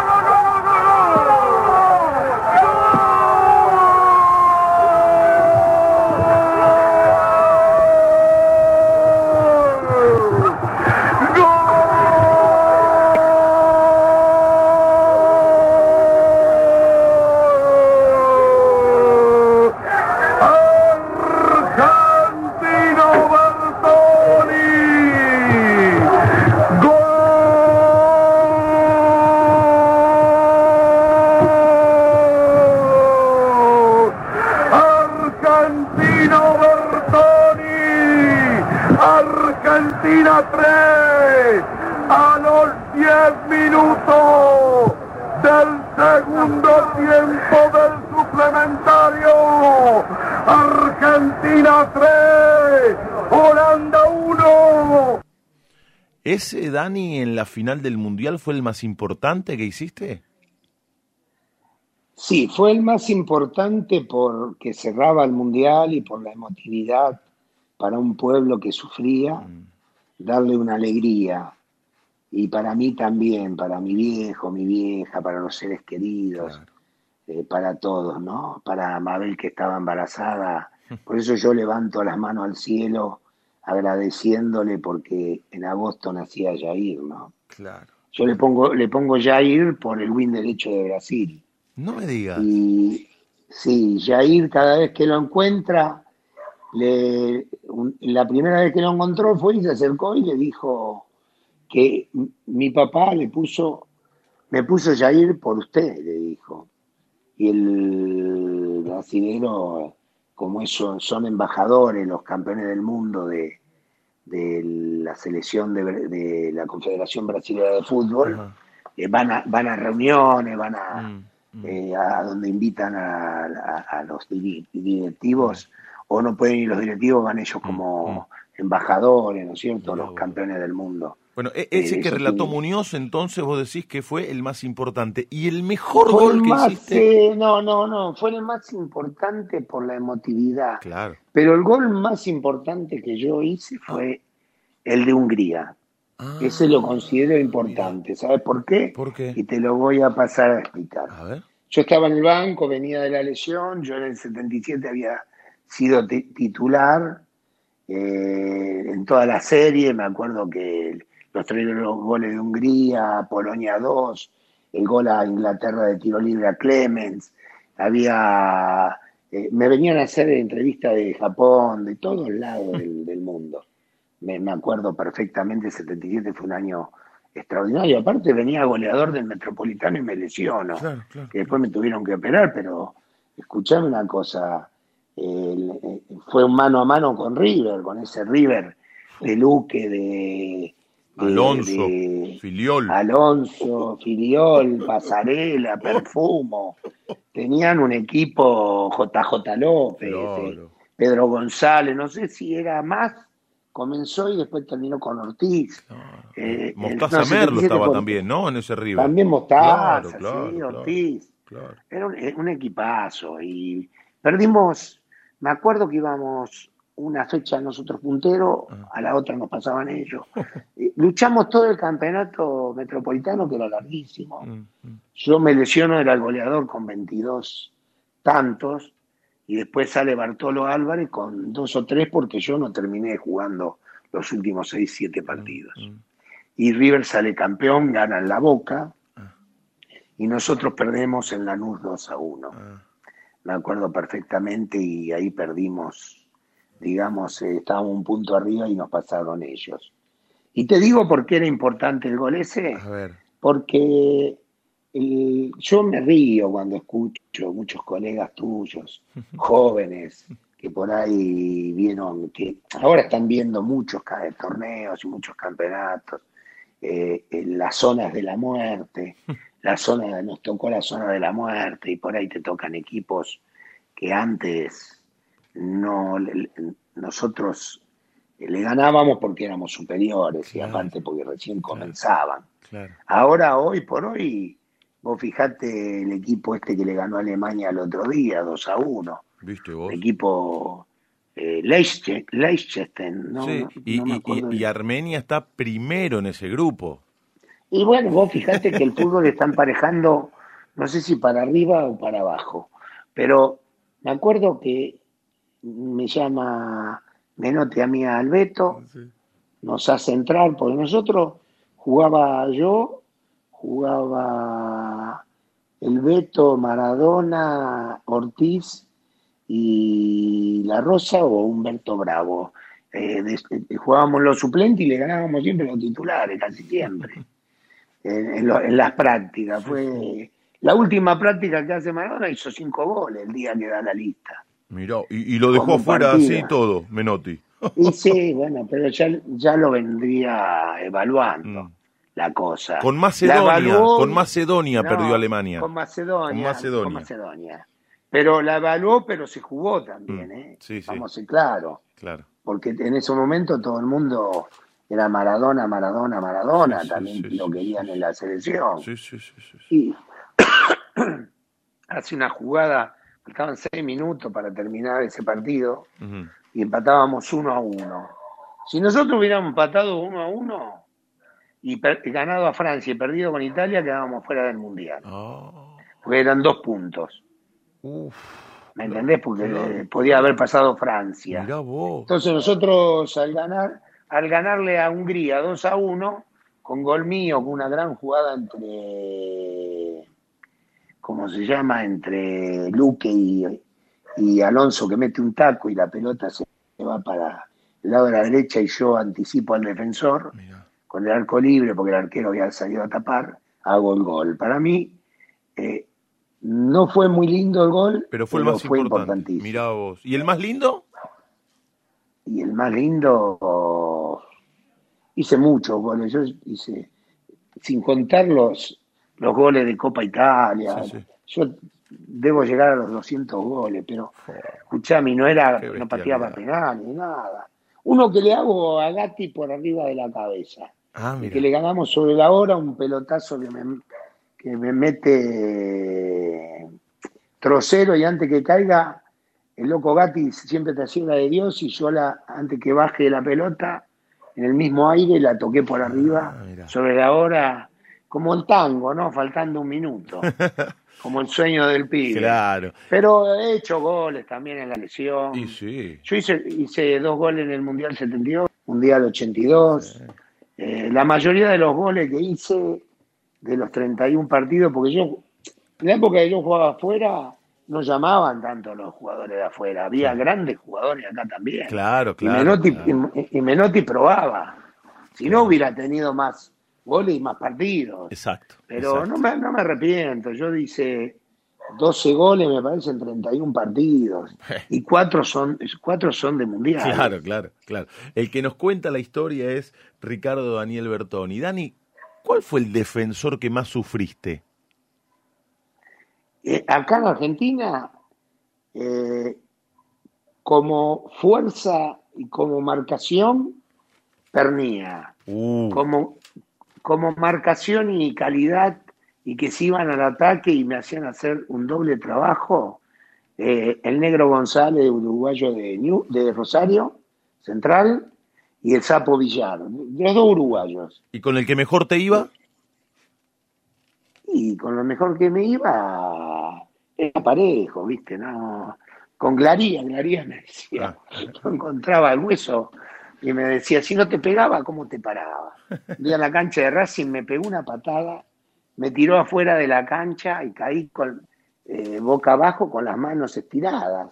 ¿Ese Dani en la final del Mundial fue el más importante que hiciste? Sí, fue el más importante porque cerraba el mundial y por la emotividad para un pueblo que sufría, darle una alegría. Y para mí también, para mi viejo, mi vieja, para los seres queridos, eh, para todos, ¿no? Para Mabel que estaba embarazada. Por eso yo levanto las manos al cielo agradeciéndole porque en agosto nacía Jair, ¿no? Claro. Yo le pongo, le pongo Jair por el win derecho de Brasil. No me digas. Y sí, Jair cada vez que lo encuentra, le, un- la primera vez que lo encontró fue y se acercó y le dijo que mi papá le puso, me puso Jair por usted, le dijo. Y el brasilero, como son embajadores, los campeones del mundo de, de la selección de, la Confederación Brasileña de Fútbol, eh, van, a, van a reuniones, van a, Mm, mm. eh, a donde invitan a, a- a los directivos, o no pueden ir los directivos, van ellos como embajadores, ¿no es cierto? Los campeones del mundo. Bueno, e- ese que relató. Muñoz, entonces vos decís que fue el más importante. ¿Y el mejor Fue gol el que más, hiciste? eh, no, no, no, fue el más importante por la emotividad. Claro. Pero el gol más importante que yo hice fue el de Hungría. Ah, Ese lo considero importante. ¿Sabes por qué? ¿Por qué? Y te lo voy a pasar a explicar. A ver. Yo estaba en el banco, venía de la lesión, yo en el 77 había sido ti- titular eh, en toda la serie, me acuerdo que los tres los goles de Hungría, Polonia 2, el gol a Inglaterra de tiro libre a Clemens, había, eh, me venían a hacer entrevistas de Japón, de todos lados del, del mundo. Me, me acuerdo perfectamente, el 77 fue un año extraordinario, aparte venía goleador del Metropolitano y me lesiono Claro, claro. que después me tuvieron que operar, pero escuchame una cosa, eh, fue un mano a mano con River, con ese River de Luque, de, de- Alonso, de Filiol. Alonso, Filiol, Pasarela, Perfumo, tenían un equipo JJ López, Claro. eh, Pedro González, no sé si era más, comenzó y después terminó con Ortiz. Eh, el- Mostaza no, Merlo 77 estaba también, ¿no? En ese River. También Mostaza, Claro, claro, sí, claro. Ortiz. Claro. Era un, un equipazo y perdimos, me acuerdo que íbamos una fecha nosotros punteros, a la otra nos pasaban ellos. Eh, Luchamos todo el campeonato metropolitano que era larguísimo. Mm, mm. Yo me lesiono, era el goleador con 22 tantos y después sale Bartolo Álvarez con dos o tres porque yo no terminé jugando los últimos seis, siete partidos. mm. Y River sale campeón, gana en la Boca Ah. y nosotros perdemos en Lanús 2 a 1 Ah, me acuerdo perfectamente y ahí perdimos, digamos, eh, estábamos un punto arriba y nos pasaron ellos. Y te digo por qué era importante el gol ese, a ver. porque eh, yo me río cuando escucho muchos colegas tuyos, jóvenes, que por ahí vieron, que ahora están viendo muchos torneos y muchos campeonatos, eh, en las zonas de la muerte, la zona, nos tocó la zona de la muerte y por ahí te tocan equipos que antes no, le- nosotros le ganábamos porque éramos superiores y aparte porque recién Claro. comenzaban. Claro. Ahora, hoy por hoy, vos fijate el equipo este que le ganó a Alemania el otro día, 2 a 1. ¿Viste vos? El equipo eh, Leicester, ¿no? sí, No- y, no y-. Armenia está primero en ese grupo. Y bueno, vos fijate que el fútbol está emparejando, no sé si para arriba o para abajo, pero me acuerdo que me llama Menotti a mí a Albeto, nos hace entrar, porque nosotros jugaba yo, jugaba el Beto, Maradona, Ortiz y La Rosa o Humberto Bravo. Eh, de- eh, jugábamos los suplentes y le ganábamos siempre los titulares, casi siempre. En, en lo- en las prácticas. Fue la última práctica que hace Maradona hizo cinco goles el día que da la lista. Mirá, y, y lo dejó fuera partida. así todo, Menotti. Y sí, bueno, pero ya, ya lo vendría evaluando Mm. la cosa. Con Macedonia, evaluó- con Macedonia No, perdió Alemania. Con Macedonia, Con Macedonia. con Macedonia. Pero la evaluó, pero se jugó también, Mm, ¿eh? sí, sí. Vamos a ser claros. Claro. Porque en ese momento todo el mundo era Maradona, Maradona, Maradona, Sí, sí, también sí, lo sí, querían sí. en la selección. Sí, sí, sí, sí, sí. Y hace una jugada, faltaban seis minutos para terminar ese partido y empatábamos uno a uno. Si nosotros hubiéramos empatado uno a uno y ganado a Francia y perdido con Italia, quedábamos fuera del Mundial. Ah, Porque eran dos puntos. uf, ¿Me entendés? Porque eh, podía haber pasado Francia. mirá vos. Entonces nosotros al ganar, al ganarle a Hungría 2 a 1, con gol mío, con una gran jugada entre, ¿cómo se llama? Entre Luque y, y Alonso que mete un taco y la pelota se va para el lado de la derecha y yo anticipo al defensor con el arco libre porque el arquero había salido a tapar, hago el gol. Para mí eh, no fue muy lindo el gol, Pero fue el más importante. importantísimo. Mirá vos. ¿Y el más lindo? Y el más lindo, hice muchos goles, yo hice, sin contar los, los goles de Copa Italia, Sí, sí. yo debo llegar a los 200 goles, pero escuchame, no era, Qué no pateaba penal ni nada. Uno que le hago a Gatti por arriba de la cabeza, Ah, que le ganamos sobre la hora un pelotazo que me, que me mete trocero y antes que caiga, el loco Gatti siempre te hacía la de Dios y yo la, antes que baje la pelota, en el mismo aire la toqué por arriba, Ah, mira. sobre la hora, como el tango, ¿no? Faltando un minuto, como el sueño del pibe. Claro. Pero he hecho goles también en la lesión. Y sí. Yo hice, hice dos goles en el Mundial 72, Mundial 82. Eh, la mayoría de los goles que hice de los 31 partidos, porque yo, en la época que yo jugaba afuera, no llamaban tanto a los jugadores de afuera. Había grandes jugadores acá también. Claro, y, claro. Menotti, claro. y- y Menotti probaba. Si no, hubiera tenido más goles y más partidos. Exacto. Pero exacto. no me, no me arrepiento. Yo hice 12 goles, me parece, en 31 partidos. Y cuatro son, cuatro son de mundial. Claro, claro, claro. El que nos cuenta la historia es Ricardo Daniel Bertoni. Dani, ¿cuál fue el defensor que más sufriste? Eh, acá en Argentina, eh, como fuerza y como marcación, Pernía. Uh, Como, como marcación y calidad y que se iban al ataque y me hacían hacer un doble trabajo, eh, el negro González, uruguayo de, Rosario, central, y el Sapo Villar, los dos uruguayos. ¿Y con el que mejor te iba? Y con lo mejor que me iba, era parejo, ¿viste? No, con Glaría, Glaría me decía, yo encontraba el hueso y me decía, si no te pegaba, ¿cómo te paraba? Vi a la cancha de Racing, me pegó una patada, me tiró afuera de la cancha y caí con eh, boca abajo con las manos estiradas.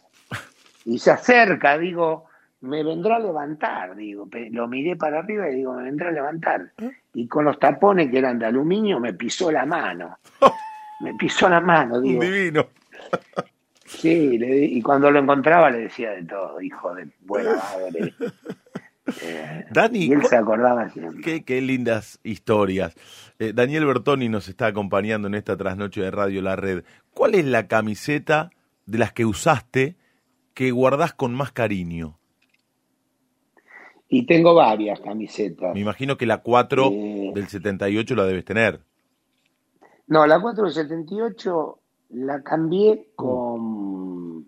Y se acerca, digo, me vendrá a levantar, digo, lo miré para arriba y digo, me vendrá a levantar. Y con los tapones que eran de aluminio me pisó la mano. Me pisó la mano, digo. divino. Sí, le y cuando lo encontraba le decía de todo, hijo de buena madre. Eh, Dani, y él ¿cu- se acordaba siempre. Qué, qué lindas historias. Eh, Daniel Bertoni nos está acompañando en esta trasnoche de Radio La Red. ¿Cuál es la camiseta de las que usaste que guardás con más cariño? Y tengo varias camisetas. Me imagino que la 4 Eh. del 78 la debes tener. No, la 4 del 78 la cambié con,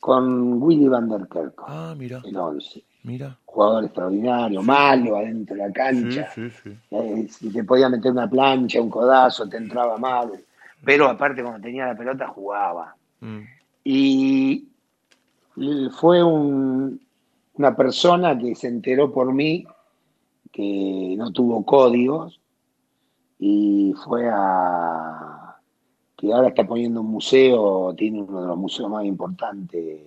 con Willy van der Kerk, Ah, mira, el 11. Mira. Jugador extraordinario, malo adentro de la cancha. sí, sí. Eh, si te podía meter una plancha, un codazo, te entraba mal. Pero aparte, cuando tenía la pelota, jugaba. Mm. Y fue un- una persona que se enteró por mí que no tuvo códigos y fue a que ahora está poniendo un museo, tiene uno de los museos más importantes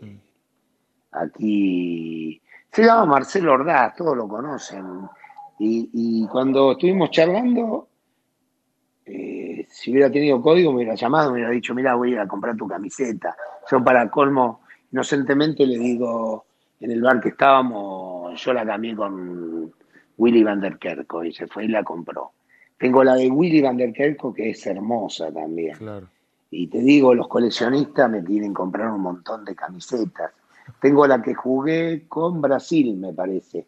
aquí. Se llama Marcelo Ordaz, todos lo conocen. Y, y cuando estuvimos charlando, eh, si hubiera tenido código, me hubiera llamado, me hubiera dicho, mira, voy a ir a comprar tu camiseta. Yo para colmo, inocentemente le digo, en el bar que estábamos, yo la cambié con Willy van der Kerko y se fue y la compró. Tengo la de Willy van der Kerko que es hermosa también. Claro. Y te digo, los coleccionistas me quieren comprar un montón de camisetas. Tengo la que jugué con Brasil, me parece.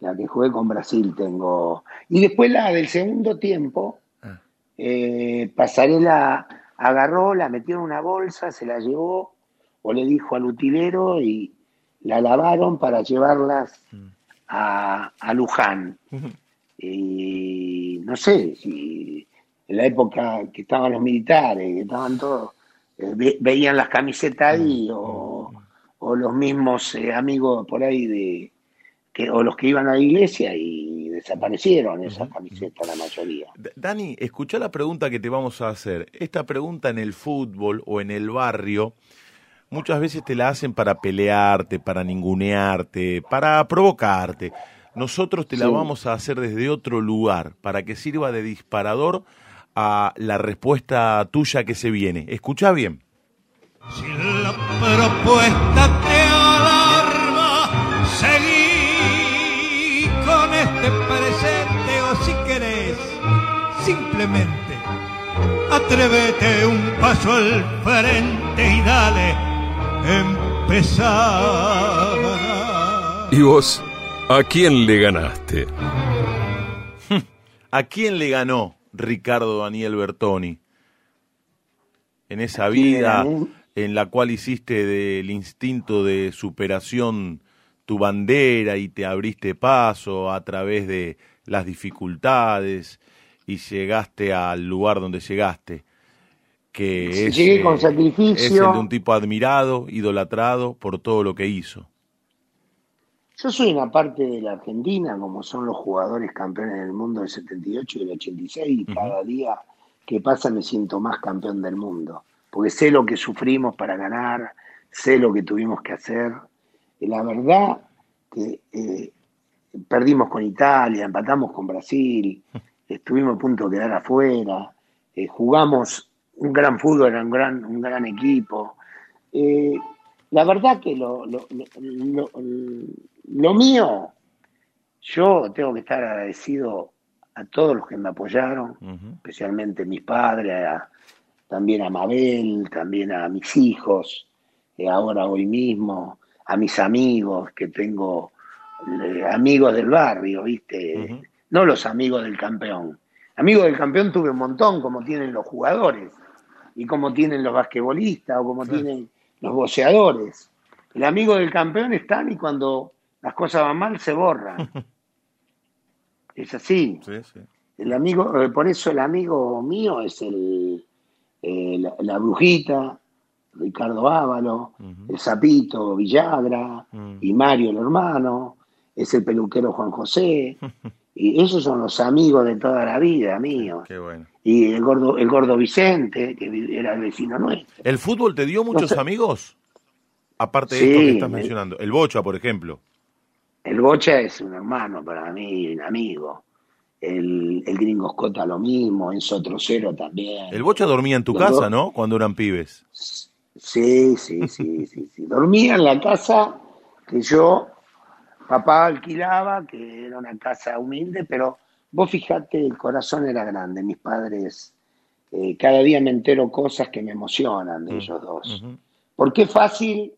La que jugué con Brasil tengo. Y después la del segundo tiempo, Ah. eh, Pasarela agarró, la metió en una bolsa, se la llevó, o le dijo al utilero y la lavaron para llevarlas a, a Luján. Y no sé, si en la época que estaban los militares, que estaban todos, eh, ve- veían las camisetas ahí, o, o los mismos eh, amigos por ahí de que, o los que iban a la iglesia y desaparecieron esas camisetas la mayoría. Dani, escucha la pregunta que te vamos a hacer. Esta pregunta en el fútbol o en el barrio, muchas veces te la hacen para pelearte, para ningunearte, para provocarte. Nosotros te la Sí. vamos a hacer desde otro lugar, para que sirva de disparador a la respuesta tuya que se viene. Escucha bien. Si la propuesta te alarma, seguí con este presente o si querés, simplemente atrévete un paso al frente y dale, empezar. ¿Y vos? ¿A quién le ganaste? ¿A quién le ganó Ricardo Daniel Bertoni? En esa vida? En la cual hiciste del instinto de superación tu bandera y te abriste paso a través de las dificultades y llegaste al lugar donde llegaste, que es, Llegué con eh, sacrificio. es el de un tipo admirado, idolatrado por todo lo que hizo. Yo soy una parte de la Argentina, como son los jugadores campeones del mundo del 78 y del 86, y cada día que pasa me siento más campeón del mundo, porque sé lo que sufrimos para ganar, sé lo que tuvimos que hacer. Y la verdad que eh, perdimos con Italia, empatamos con Brasil, estuvimos a punto de quedar afuera, eh, jugamos un gran fútbol, era un gran, un gran equipo. Eh, la verdad que lo, lo, lo, mío, yo tengo que estar agradecido a todos los que me apoyaron, Ujú. especialmente mis padres, a- también a Mabel, también a mis hijos, eh, ahora hoy mismo, a mis amigos, que tengo eh, amigos del barrio, ¿viste? No los amigos del campeón. Amigos del campeón tuve un montón, como tienen los jugadores, y como tienen los basquetbolistas, o como tienen los boxeadores. El amigo del campeón están y cuando las cosas van mal se borran. Es así. Sí, sí. El amigo, eh, por eso el amigo mío es el, eh, la, la brujita, Ricardo Ávalo, el sapito Villagra Mm. y Mario el hermano, es el peluquero Juan José, y esos son los amigos de toda la vida míos. Qué bueno. Y el gordo, el gordo Vicente, que era el vecino nuestro. ¿El fútbol te dio muchos No sé. amigos? Aparte de Sí, esto que estás me- mencionando. El Bocha, por ejemplo. El Bocha es un hermano para mí, un amigo. El, el gringo Scota lo mismo, Enzo Trocero también. El Bocha dormía en tu Los casa, dos. ¿no? Cuando eran pibes. Sí, sí, sí, sí, sí. Dormía en la casa que yo, papá alquilaba, que era una casa humilde, pero vos fijate, el corazón era grande. Mis padres, eh, cada día me entero cosas que me emocionan de ellos dos. Porque es fácil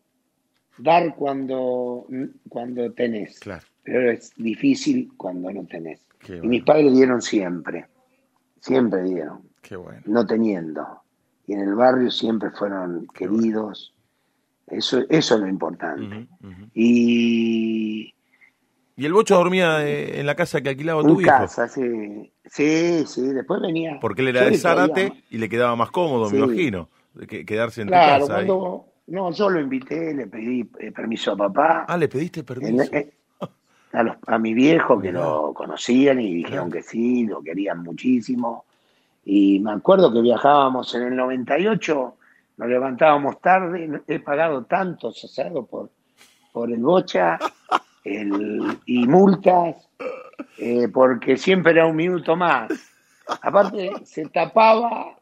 dar cuando, cuando tenés. Claro. pero es difícil cuando no tenés. Qué Y bueno. mis padres dieron siempre, siempre dieron, Qué bueno. no teniendo. Y en el barrio siempre fueron queridos. Eso, eso es lo importante. Y ¿Y el Bocho dormía eh, en la casa que alquilaba tu en hijo? casa, sí. Sí, sí, después venía. Porque él era de Zárate y le quedaba más cómodo, me imagino, que- quedarse en Claro, tu casa. ahí. cuando. No, yo lo invité, le pedí eh, permiso a papá. Ah, le pediste En- permiso. A, los, a mi viejo que lo conocían y dijeron que sí, lo querían muchísimo. Y me acuerdo que viajábamos en el 98, nos levantábamos tarde, he pagado tantos asados por, por el bocha el, y multas, eh, porque siempre era un minuto más. Aparte, se tapaba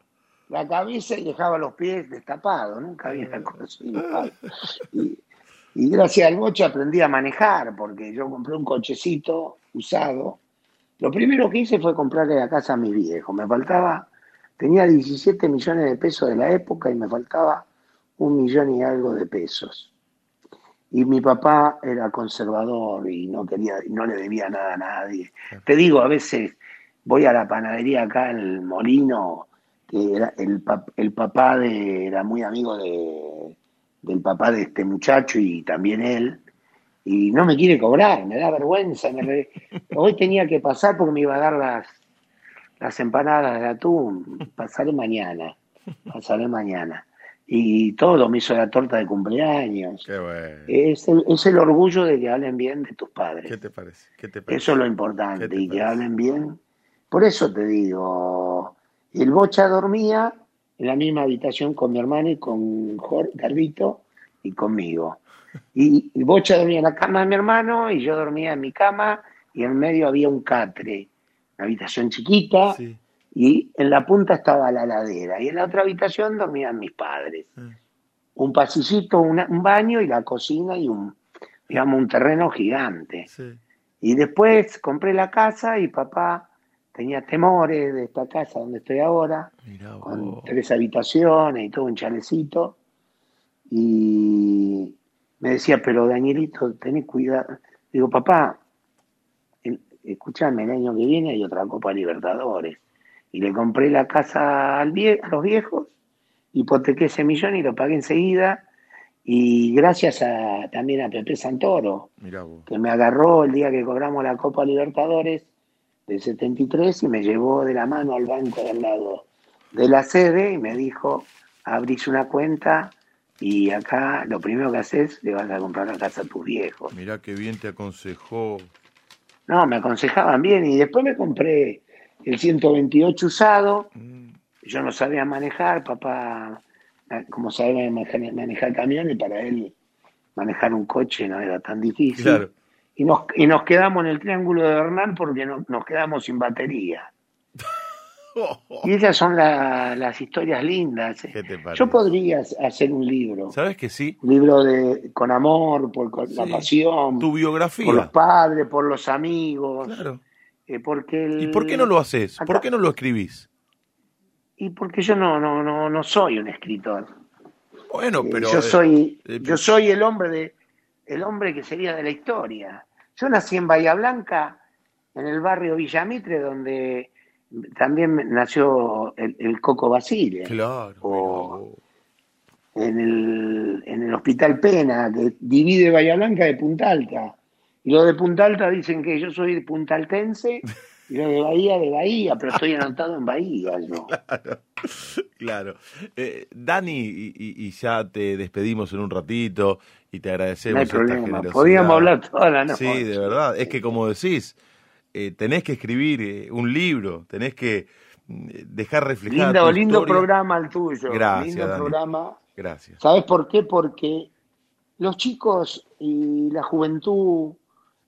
la cabeza y dejaba los pies destapados, nunca había conocido. Y, y gracias al bocha aprendí a manejar, porque yo compré un cochecito usado. Lo primero que hice fue comprarle la casa a mis viejos. Me faltaba, tenía 17 millones de pesos de la época y me faltaba un millón y algo de pesos. Y mi papá era conservador y no quería, no le debía nada a nadie. Te digo, a veces voy a la panadería acá en el Molino, que era el, pap- el papá de, era muy amigo de, del papá de este muchacho y también él, y no me quiere cobrar, me da vergüenza. me re- Hoy tenía que pasar porque me iba a dar las, las empanadas de atún. Pasaré mañana, pasaré mañana. Y todo me hizo la torta de cumpleaños. Qué bueno. Es el, es el orgullo de que hablen bien de tus padres. ¿Qué te parece? ¿Qué te parece? Eso es lo ¿Qué importante, te y que hablen bien. Por eso te digo, el Bocha dormía en la misma habitación con mi hermano y con Jorge, Carlito y conmigo. Y el Bocha dormía en la cama de mi hermano y yo dormía en mi cama y en medio había un catre, una habitación chiquita Sí. y en la punta estaba la ladera y en la otra habitación dormían mis padres. Mm. Un pasillito, una- un baño y la cocina y un, digamos, un terreno gigante. Sí. Y después compré la casa y papá tenía temores de esta casa donde estoy ahora, Mirá con tres habitaciones y todo un chalecito. Y me decía, pero Danielito, tenés cuidado. Digo, papá, escuchame, el año que viene hay otra Copa Libertadores. Y le compré la casa al vie- a los viejos, hipotequé ese millón y lo pagué enseguida. Y gracias a, también a Pepe Santoro, Mirá que me agarró el día que cobramos la Copa Libertadores del 73 y me llevó de la mano al banco de al lado de la sede y me dijo, abrís una cuenta y acá lo primero que haces le vas a comprar la casa a tus viejos. Mirá qué bien te aconsejó. No, me aconsejaban bien y después me compré el 128 usado, Mm, yo no sabía manejar, papá, eh, como sabía manejar, manejar camiones, para él manejar un coche no era tan difícil. Claro. Y nos, y nos quedamos en el Triángulo de Bernal porque no- nos quedamos sin batería. Y esas son la- las historias lindas. ¿Qué te parece? Yo podría hacer un libro, ¿Sabes que sí? un libro de con amor, por con la pasión, Tu biografía. por los padres, por los amigos, Claro. eh, porque el- ¿Y por qué no lo haces? ¿Por qué no lo escribís? y porque yo no no no no soy un escritor. Bueno, Eh, pero. yo eh, soy eh, yo soy el hombre de el hombre que sería de la historia. Yo nací en Bahía Blanca, en el barrio Villamitre, donde también nació el, el Coco Basile. Claro. O- en el, en el Hospital Pena, que divide Bahía Blanca de Punta Alta. Y los de Punta Alta dicen que yo soy puntaltense y los de Bahía de Bahía, pero estoy anotado en Bahía yo. Claro, claro. Eh, Dani, y- y ya te despedimos en un ratito y te agradecemos No hay problema, podíamos hablar toda la noche. Sí, de verdad. Es que como decís, eh, tenés que escribir eh, un libro, tenés que mm, dejar reflejada Lindo, tu lindo historia. programa el tuyo. Gracias, lindo Dani. programa. Gracias. ¿Sabes por qué? Porque los chicos y la juventud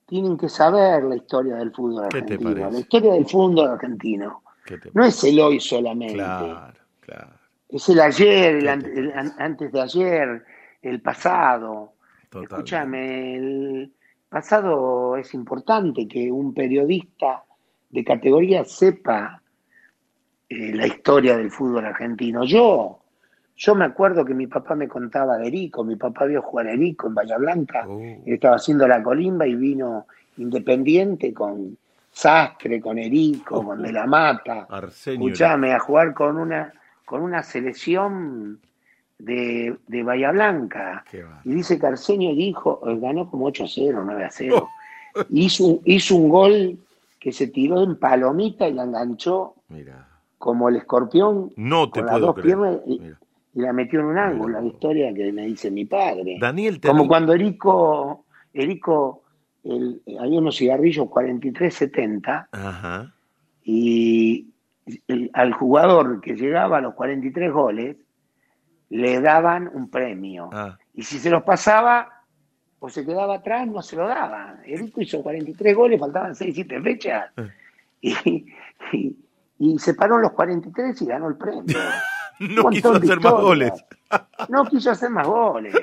tienen que saber la historia del fútbol ¿Qué te argentino. parece? La historia del fútbol argentino. ¿Qué te- No es el hoy solamente. Claro, claro. Es el ayer, el, ¿Qué an- te el an- antes de ayer, el pasado. Totalmente. Escúchame, el pasado es importante que un periodista de categoría sepa eh, la historia del fútbol argentino. Yo, yo me acuerdo que mi papá me contaba de Erico, mi papá vio jugar a Erico en Bahía Blanca, Oh. él estaba haciendo la colimba y vino Independiente con Sastre, con Erico, con De la Mata. Arsenio. Escuchame, a jugar con una, con una selección de, de Bahía Blanca. Y dice que Arsenio dijo, eh, ganó como 8-0, 9-0. Hizo, hizo un gol que se tiró en palomita y la enganchó Mira. como el escorpión No te con las puedo dos creer. piernas y, y la metió en un ángulo, la historia que me dice mi padre. Daniel, Como cuando Erico, Erico el- había unos cigarrillos 43.70 Ajá. y el- al jugador que llegaba a los 43 goles le daban un premio. Ah. Y si se los pasaba o se quedaba atrás, no se lo daban. Erico hizo 43 goles, faltaban 6, 7 fechas. Y, y- y se paró los 43 y ganó el premio. No quiso hacer más goles. No quiso hacer más goles.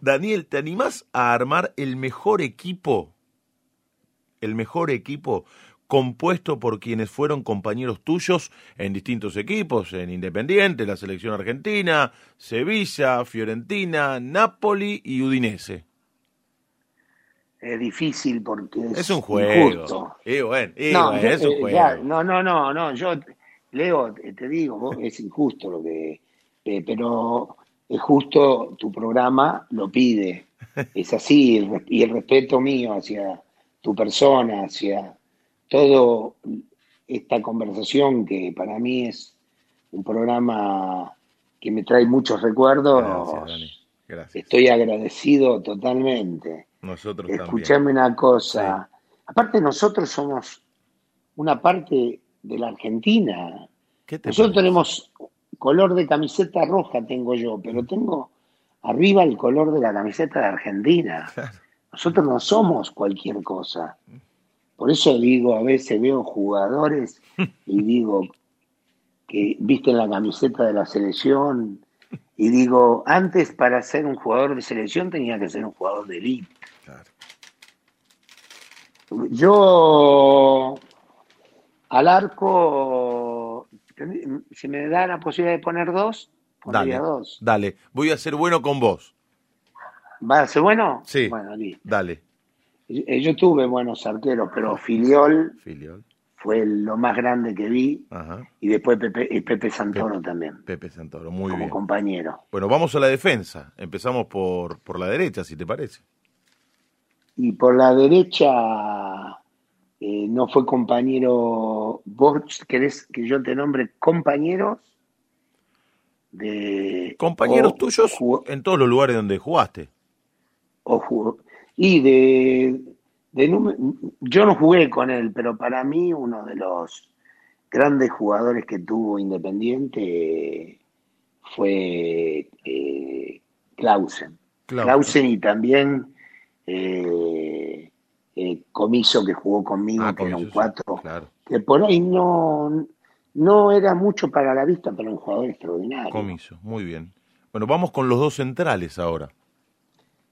Daniel, ¿te animás a armar el mejor equipo? El mejor equipo compuesto por quienes fueron compañeros tuyos en distintos equipos, en Independiente, la selección argentina, Sevilla, Fiorentina, Napoli y Udinese. Es difícil porque es, Es un juego. Y bueno, y No, bueno, yo, es un eh, juego. ya, no, no, no, no, yo, Leo, te te digo, es injusto lo que, eh, pero es justo, tu programa lo pide, es así, y el respeto mío hacia tu persona, hacia todo esta conversación que para mí es un programa que me trae muchos recuerdos, Gracias, Dani. Gracias. estoy agradecido totalmente. Nosotros también. Escuchame una cosa. Aparte, nosotros somos una parte de la Argentina. ¿Qué te Nosotros parece? tenemos color de camiseta roja, tengo yo, pero tengo arriba el color de la camiseta de Argentina. Nosotros no somos cualquier cosa. Por eso digo, a veces veo jugadores y digo que visten la camiseta de la selección y digo, antes para ser un jugador de selección tenía que ser un jugador de elite. Claro. Yo al arco, si me da la posibilidad de poner dos, pondría Dale, dos. dale. Voy a ser bueno con vos. ¿Va a ser bueno? Sí. Bueno, listo. Dale. Eh, Yo tuve buenos arqueros, pero Filiol Filiol. fue lo más grande que vi Ajá. y después Pepe, y Pepe Santoro también, Pepe Santoro, muy como bien. compañero. Bueno, vamos a la defensa. Empezamos por, por la derecha, si te parece. Y por la derecha eh, no fue compañero, vos querés que yo te nombre compañeros de... Compañeros o tuyos jugó- en todos los lugares donde jugaste. o jugó- y de, de yo no jugué con él, pero para mí uno de los grandes jugadores que tuvo Independiente fue eh, Clausen. Claro. Clausen y también eh, eh, Comiso que jugó conmigo, Ah, que era un claro. que por ahí no, no era mucho para la vista, pero un jugador extraordinario. Comiso, muy bien. Bueno, vamos con los dos centrales ahora.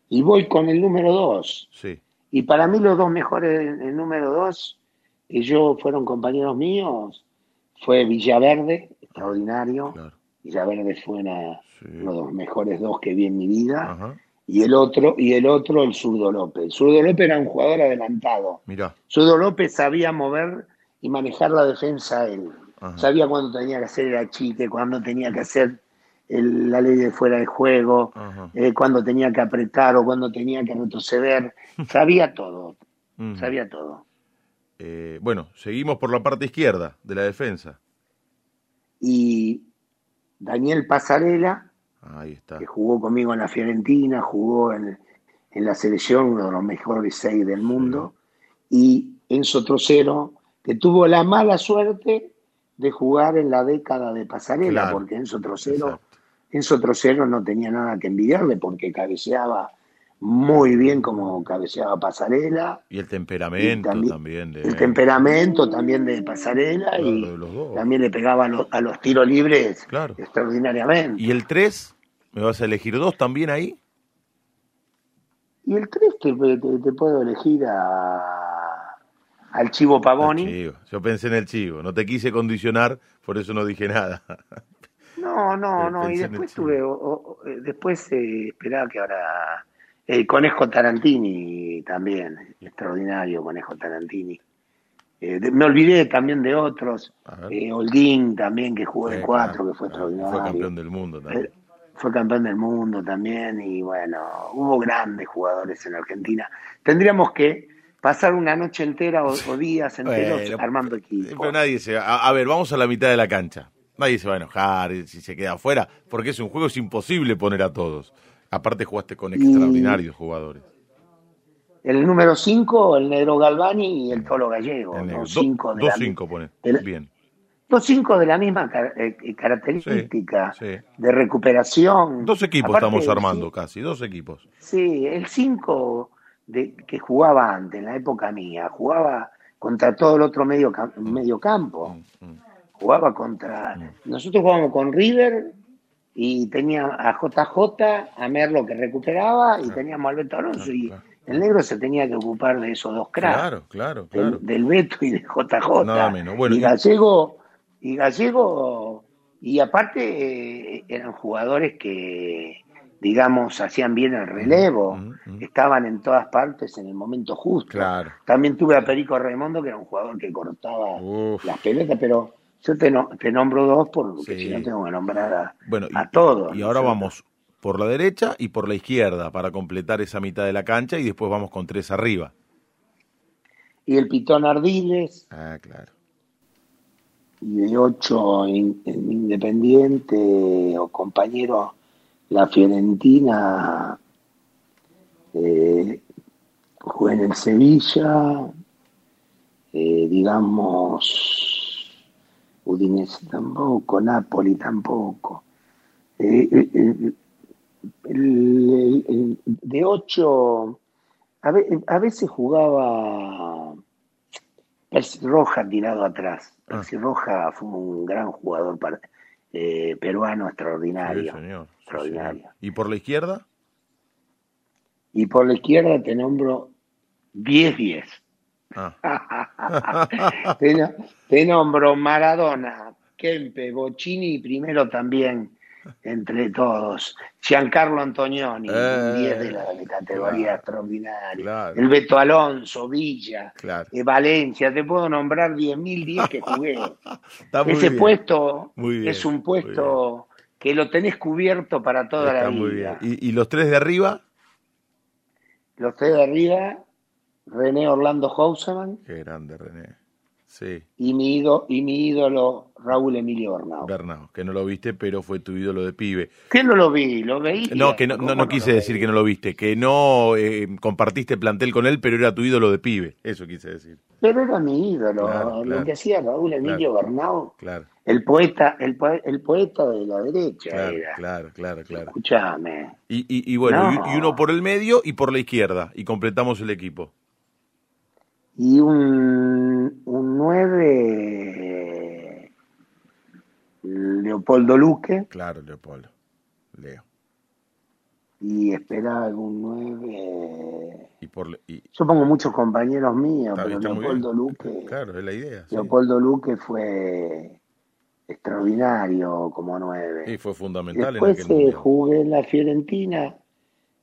Y voy con el número dos. Sí. Y para mí los dos mejores, el número dos, que yo fueron compañeros míos, fue Villaverde, extraordinario. Claro. Villaverde fue una- Sí. uno de los mejores dos que vi en mi vida. Ajá. Y el otro, y el otro, el Zurdo López. El Zurdo López era un jugador adelantado. Mirá. Zurdo López sabía mover y manejar la defensa él. Ajá. Sabía cuándo tenía que hacer el achite, cuándo tenía que hacer el- la ley de fuera de juego, eh, cuándo tenía que apretar o cuándo tenía que retroceder. Sabía todo, sabía todo. Eh, bueno, seguimos por la parte izquierda de la defensa. Y Daniel Pasarela, Ahí está. que jugó conmigo en la Fiorentina, jugó en, en la selección, uno de los mejores seis del mundo, y Enzo Trocero, que tuvo la mala suerte de jugar en la década de Pasarela, Claro. porque Enzo Trocero, Exacto. Enzo Trocero no tenía nada que envidiarle porque cabeceaba muy bien como cabeceaba Pasarela, Y el temperamento Y también- también, de el temperamento también de Pasarela Claro, y de también le pegaba a los, a los tiros libres Claro. extraordinariamente. ¿Y el 3? ¿Me vas a elegir dos también ahí? Y el 3 te, te- te puedo elegir a, al Chivo Pavoni. Chivo. Yo pensé en el chivo. No te quise condicionar, por eso no dije nada. No, no, no. Y después tuve, o- o- eh, después eh, esperá que ahora El Conejo Tarantini también, extraordinario Conejo Tarantini. Eh, de- me olvidé también de otros, eh, también, que jugó Sí, en cuatro, que fue extraordinario. Fue campeón del mundo también. Eh, fue campeón del mundo también y bueno, hubo grandes jugadores en Argentina. Tendríamos que pasar una noche entera o, o días enteros Bueno, armando equipo. Pero nadie se va. A, a ver, vamos a la mitad de la cancha. Nadie se va a enojar si se queda afuera, porque es un juego, es imposible poner a todos. Aparte jugaste con extraordinarios jugadores. El número 5, el negro Galvani y el Tolo Gallego. El. Dos Do- cinco de dos la- cinco pone. de la- Bien. Dos cinco de la misma eh, eh, característica Sí, sí. de recuperación. Dos equipos Aparte, estamos armando casi, dos equipos. Sí, el 5 que jugaba antes, en la época mía, jugaba contra todo el otro medio, medio campo. Mm, mm. Jugaba contra. Nosotros jugábamos con River y tenía a JJ, a Merlo que recuperaba y teníamos a Alberto Alonso. Y el negro se tenía que ocupar de esos dos cracks. Claro, claro, del, claro. del Beto y de JJ. Nada menos. Bueno, y Gallego, y Gallego, y aparte eh, eran jugadores que, digamos, hacían bien el relevo, Mm, mm. estaban en todas partes en el momento justo. Claro. También tuve a Perico Raimondo, que era un jugador que cortaba Uf. las pelotas, pero yo te, no- te nombro dos porque Sí. si no tengo que nombrar a, Bueno, y, a todos. y ¿no ahora vamos por la derecha y por la izquierda para completar esa mitad de la cancha y después vamos con tres arriba. Y el Pitón Ardiles, Ah, claro. y de ocho in- en Independiente o compañero la Fiorentina, eh, jugué en el Sevilla, eh, digamos, Udinese tampoco, Napoli tampoco. Eh, eh, eh, el- el- el- de ocho, a, ve- a veces jugaba Percy Roja tirado atrás. Ah. Percy Roja fue un gran jugador para- peruano Sí, extraordinario. señor. Sí, extraordinario. señor. ¿Y por la izquierda? Y por la izquierda te nombro 10-10. Ah, te, no- te nombro Maradona, Kempe, Bocini y primero también entre todos. Giancarlo Antonioni, Eh, un 10 de la categoría claro, extraordinaria. claro. El Beto Alonso, Villa, Claro. eh, Valencia, te puedo nombrar 10.000 10 que jugué. Ese bien. puesto bien, es un puesto que lo tenés cubierto para toda Está la muy bien. vida. ¿Y, y los tres de arriba? Los tres de arriba, René Orlando Houseman Qué grande, René. Sí, y mi, ídolo, y mi ídolo Raúl Emilio Bernau. Bernau, que no lo viste, pero fue tu ídolo de pibe. ¿Qué no lo vi? ¿Lo veí? No, que no, no, no quise decir que no lo viste, que no eh, compartiste plantel con él, pero era tu ídolo de pibe. Eso quise decir. Pero era mi ídolo. Claro, Lo claro. que hacía Raúl Emilio Bernau, Claro, el poeta, el, el poeta de la derecha claro, era. claro, claro, claro. Escuchame. Y, y, y bueno, No. y, y uno por el medio y por la izquierda, y completamos el equipo. Y un, un 9, Leopoldo Luque, Claro, Leopoldo. Leo. y esperaba algún 9. Y por, y, Yo pongo muchos compañeros míos, Está pero está Leopoldo. Luque. claro, es la idea. sí. Leopoldo Luque fue extraordinario como nueve. Y fue fundamental Después en aquel eh, jugué en la Fiorentina,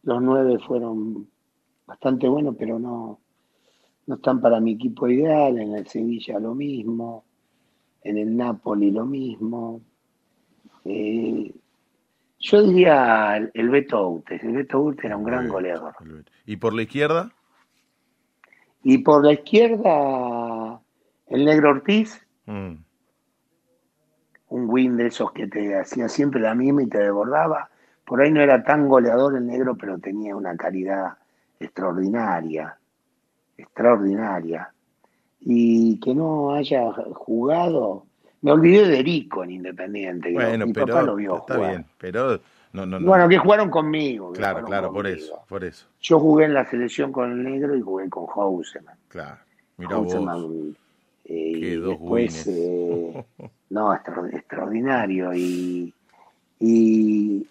los nueve fueron bastante buenos, pero no, no están para mi equipo ideal. En el Sevilla lo mismo, en el Napoli lo mismo. Eh, yo diría el, el Beto Utes. El Beto Utes era un gran goleador. ¿Y por la izquierda? Y por la izquierda, el Negro Ortiz. Mm, un win de esos que te hacía siempre la misma y te desbordaba. Por ahí no era tan goleador el negro, pero tenía una calidad extraordinaria, extraordinaria. Y que no haya jugado, me olvidé de Erico en Independiente, que Bueno, mi pero papá lo vio está jugar. bien, pero no, no, no. Bueno, que jugaron conmigo. que claro, jugaron claro, por eso, por eso. Yo jugué en la selección con el negro y jugué con Houseman. Claro. Mira vos. Eh, Qué y dos después, eh, no, extra- extraordinario. Y, y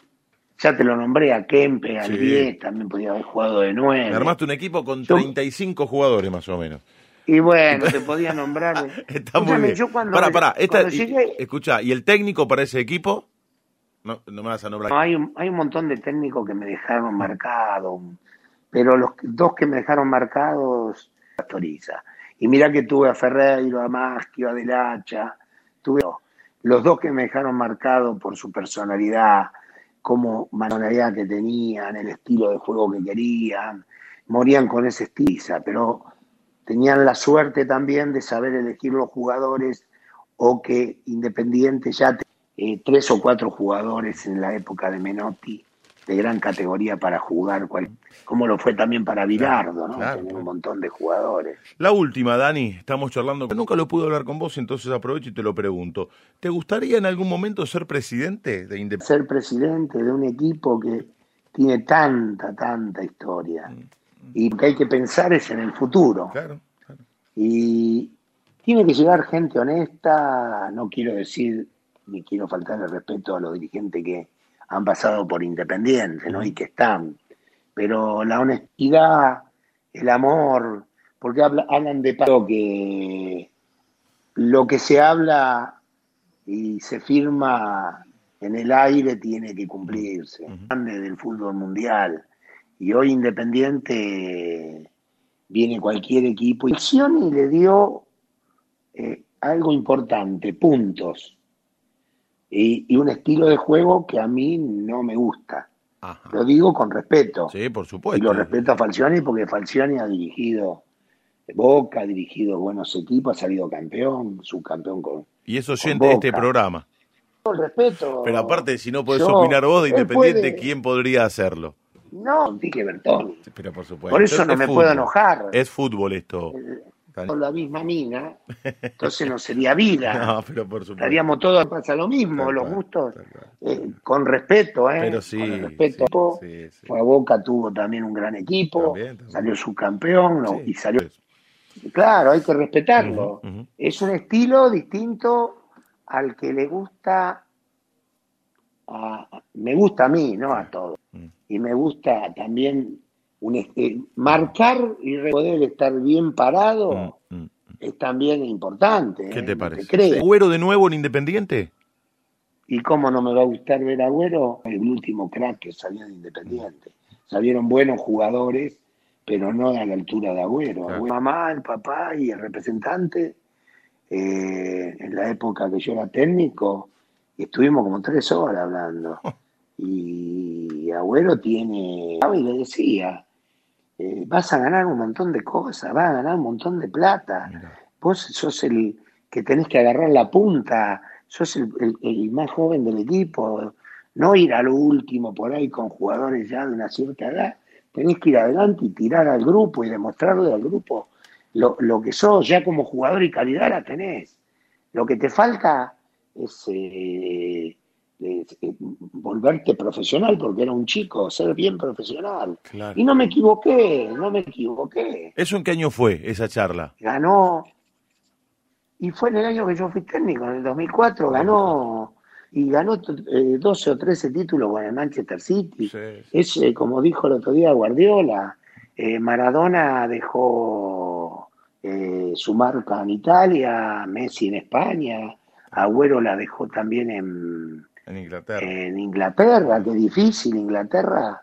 ya te lo nombré a Kempe, al Sí. 10, también podía haber jugado de 9. Me armaste un equipo con Yo- 35 jugadores más o menos. Y bueno, te podía nombrar. Está muy bien. Yo cuando, Pará, pará, esta- cuando llegué- y- escuchá, ¿y el técnico para ese equipo? No, no me vas a nombrar. No, hay, un, hay un montón de técnicos que me dejaron marcado. Pero los dos que me dejaron marcados, Pastoriza. Y mira que tuve a Ferreiro, a Maschio, a Delacha, tuve los dos que me dejaron marcado por su personalidad, como manualidad que tenían, el estilo de juego que querían, morían con ese estilo, pero tenían la suerte también de saber elegir los jugadores o que Independiente ya eh, tres o cuatro jugadores en la época de Menotti de gran categoría para jugar, como lo fue también para Virardo, ¿no? Tener un montón de jugadores. La última, Dani, estamos charlando, nunca lo pude hablar con vos, entonces aprovecho y te lo pregunto. ¿Te gustaría en algún momento ser presidente de Independiente? Ser presidente de un equipo que tiene tanta, tanta historia. Mm, mm. Y que hay que pensar es en el futuro. Claro, claro. Y tiene que llegar gente honesta, no quiero decir, ni quiero faltar el respeto a los dirigentes que han pasado por Independiente, ¿no? Y que están. Pero la honestidad, el amor, porque hablan de paro que lo que se habla y se firma en el aire tiene que cumplirse. Grande del fútbol mundial. Y hoy Independiente viene cualquier equipo. Y le dio eh, algo importante, puntos y, un estilo de juego que a mí no me gusta. Lo digo con respeto. Sí, por supuesto. Y lo respeto a Falcioni porque Falcioni ha dirigido Boca, ha dirigido buenos equipos, ha salido campeón, subcampeón con. Y eso siente este programa. Con respeto. Pero aparte, si no podés opinar vos de Independiente, ¿quién podría hacerlo? No, Tique Bertoni. Pero por supuesto. Por eso no me puedo enojar. Es fútbol esto. Con la misma mina, entonces no sería vida. No, pero por supuesto. Estaríamos todos, pasa lo mismo, los gustos, eh, con respeto, ¿eh? Pero sí, con respeto. Fue a Boca, tuvo también un gran equipo, salió subcampeón y salió... Claro, hay que respetarlo. Es un estilo distinto al que le gusta, a, me gusta a mí, no a todos. Mm. Y me gusta también un, este, marcar y poder estar bien parado mm, mm, mm. es también importante. ¿Qué te ¿eh? parece? ¿Agüero de nuevo en Independiente? ¿Y cómo no me va a gustar ver a Agüero? El último crack que salió de Independiente. Salieron buenos jugadores, pero no a la altura de Agüero. mamá, el papá y el representante, eh, en la época que yo era técnico, estuvimos como tres horas hablando. Y Agüero tiene, y le decía, eh, vas a ganar un montón de cosas, vas a ganar un montón de plata. Vos sos el que tenés que agarrar la punta, sos el, más joven del equipo, no ir a lo último por ahí con jugadores ya de una cierta edad, tenés que ir adelante y tirar al grupo y demostrarle al grupo lo, lo que sos, ya como jugador y calidad la tenés. Lo que te falta es eh, volverte profesional, porque era un chico, ser bien profesional. Y no me equivoqué, no me equivoqué. ¿Eso en qué año fue esa charla? Ganó, y fue en el año que yo fui técnico, en el 2004, ganó, y ganó 12 eh, o 13 títulos con el Manchester City. Es, eh, como dijo el otro día Guardiola, eh, Maradona dejó su marca en Italia, Messi en España, Agüero la dejó también en en Inglaterra. En Inglaterra, qué difícil. Inglaterra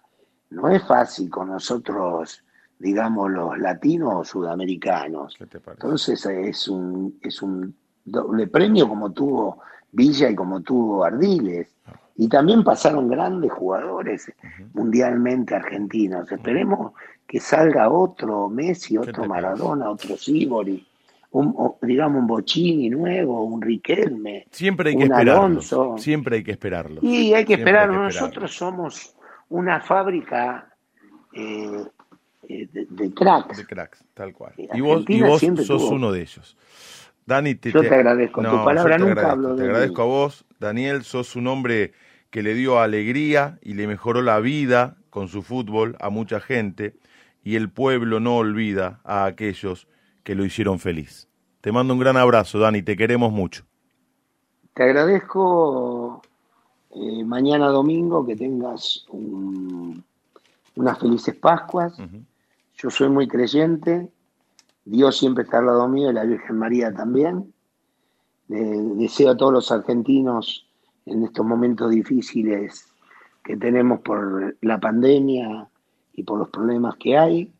no es fácil con nosotros, digamos, los latinos o sudamericanos. Entonces es un, es un doble premio como tuvo Villa y como tuvo Ardiles. Ah. Y también pasaron grandes jugadores mundialmente argentinos. Esperemos que salga otro Messi, otro Maradona, otro Sibori un, digamos, un Bochini nuevo, un Riquelme, Siempre hay que esperarlo. Siempre hay que esperarlo. Y hay que esperarlo. Nosotros somos una fábrica eh, eh, de, cracks. De cracks, tal cual. Eh, y vos, y vos sos uno de ellos. Dani, te, yo te, agradezco. tu palabra nunca hablo de Te agradezco a vos, Daniel. Sos un hombre que le dio alegría y le mejoró la vida con su fútbol a mucha gente. Y el pueblo no olvida a aquellos que lo hicieron feliz. Te mando un gran abrazo, Dani, te queremos mucho. Te agradezco eh, mañana domingo que tengas unas felices Pascuas. Yo soy muy creyente, Dios siempre está al lado mío y la Virgen María también. deseo a todos los argentinos en estos momentos difíciles que tenemos por la pandemia y por los problemas que hay,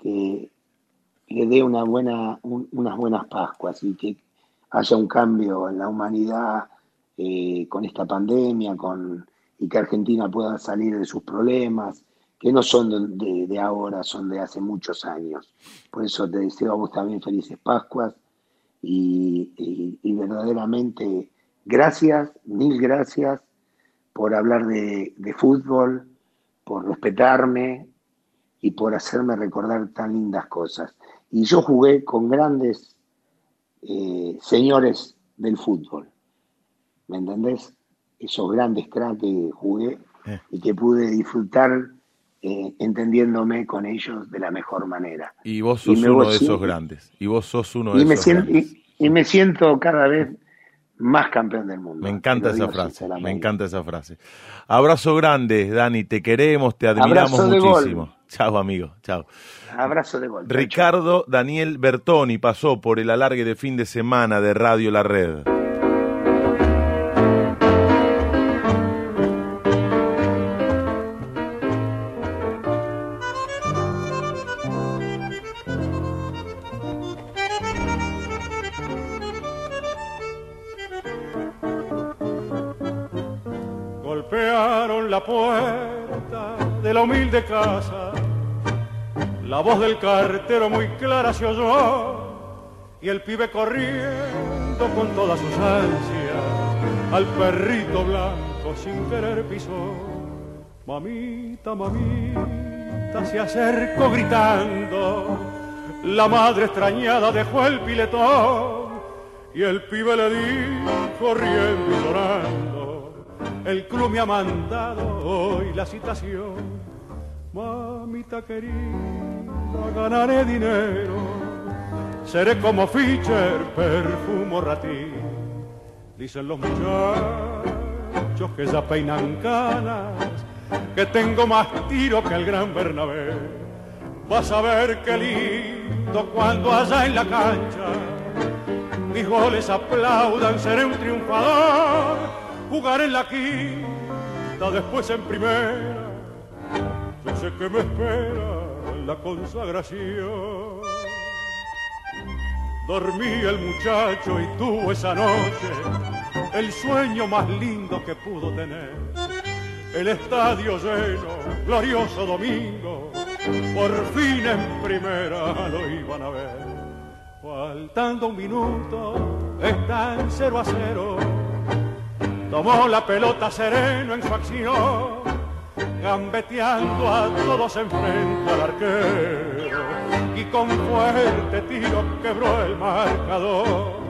que le dé una buena, unas buenas Pascuas y que haya un cambio en la humanidad eh, con esta pandemia, con, y que Argentina pueda salir de sus problemas, que no son de, ahora, son de hace muchos años. Por eso te deseo a vos también felices Pascuas y, verdaderamente gracias, mil gracias por hablar de, fútbol, por respetarme y por hacerme recordar tan lindas cosas. Y yo jugué con grandes eh, señores del fútbol, ¿me entendés? Esos grandes cracks que jugué eh. y que pude disfrutar eh, entendiéndome con ellos de la mejor manera. Y vos sos uno de esos grandes. Y vos sos uno de y esos grandes. Y, me siento cada vez más campeón del mundo. Me encanta esa frase. Me encanta esa frase. Abrazo grande, Dani. Te queremos, te admiramos muchísimo. Chao, amigo. Chao. Abrazo de gol. Ricardo Daniel Bertoni pasó por el alargue de fin de semana de Radio La Red. Puerta de la humilde casa la voz del cartero muy clara se oyó y el pibe corriendo con todas sus ansias al perrito blanco sin querer pisó. Mamita, mamita se acercó gritando. La madre extrañada dejó el piletón y el pibe le dijo riendo y llorando. El club me ha mandado hoy la citación. Mamita querida ganaré dinero. Seré como Fischer, perfumo ratí. Dicen los muchachos que ya peinan canas, que tengo más tiro que el gran Bernabé. Vas a ver qué lindo cuando allá en la cancha mis goles aplaudan, seré un triunfador. Jugaré en la quinta, después en primera. Yo sé que me espera la consagración. Dormí el muchacho y tuvo esa noche el sueño más lindo que pudo tener. El estadio lleno, glorioso domingo, por fin en primera lo iban a ver. Faltando un minuto, están cero a cero. Tomó la pelota sereno en su acción gambeteando a todos enfrente al arquero y con fuerte tiro quebró el marcador.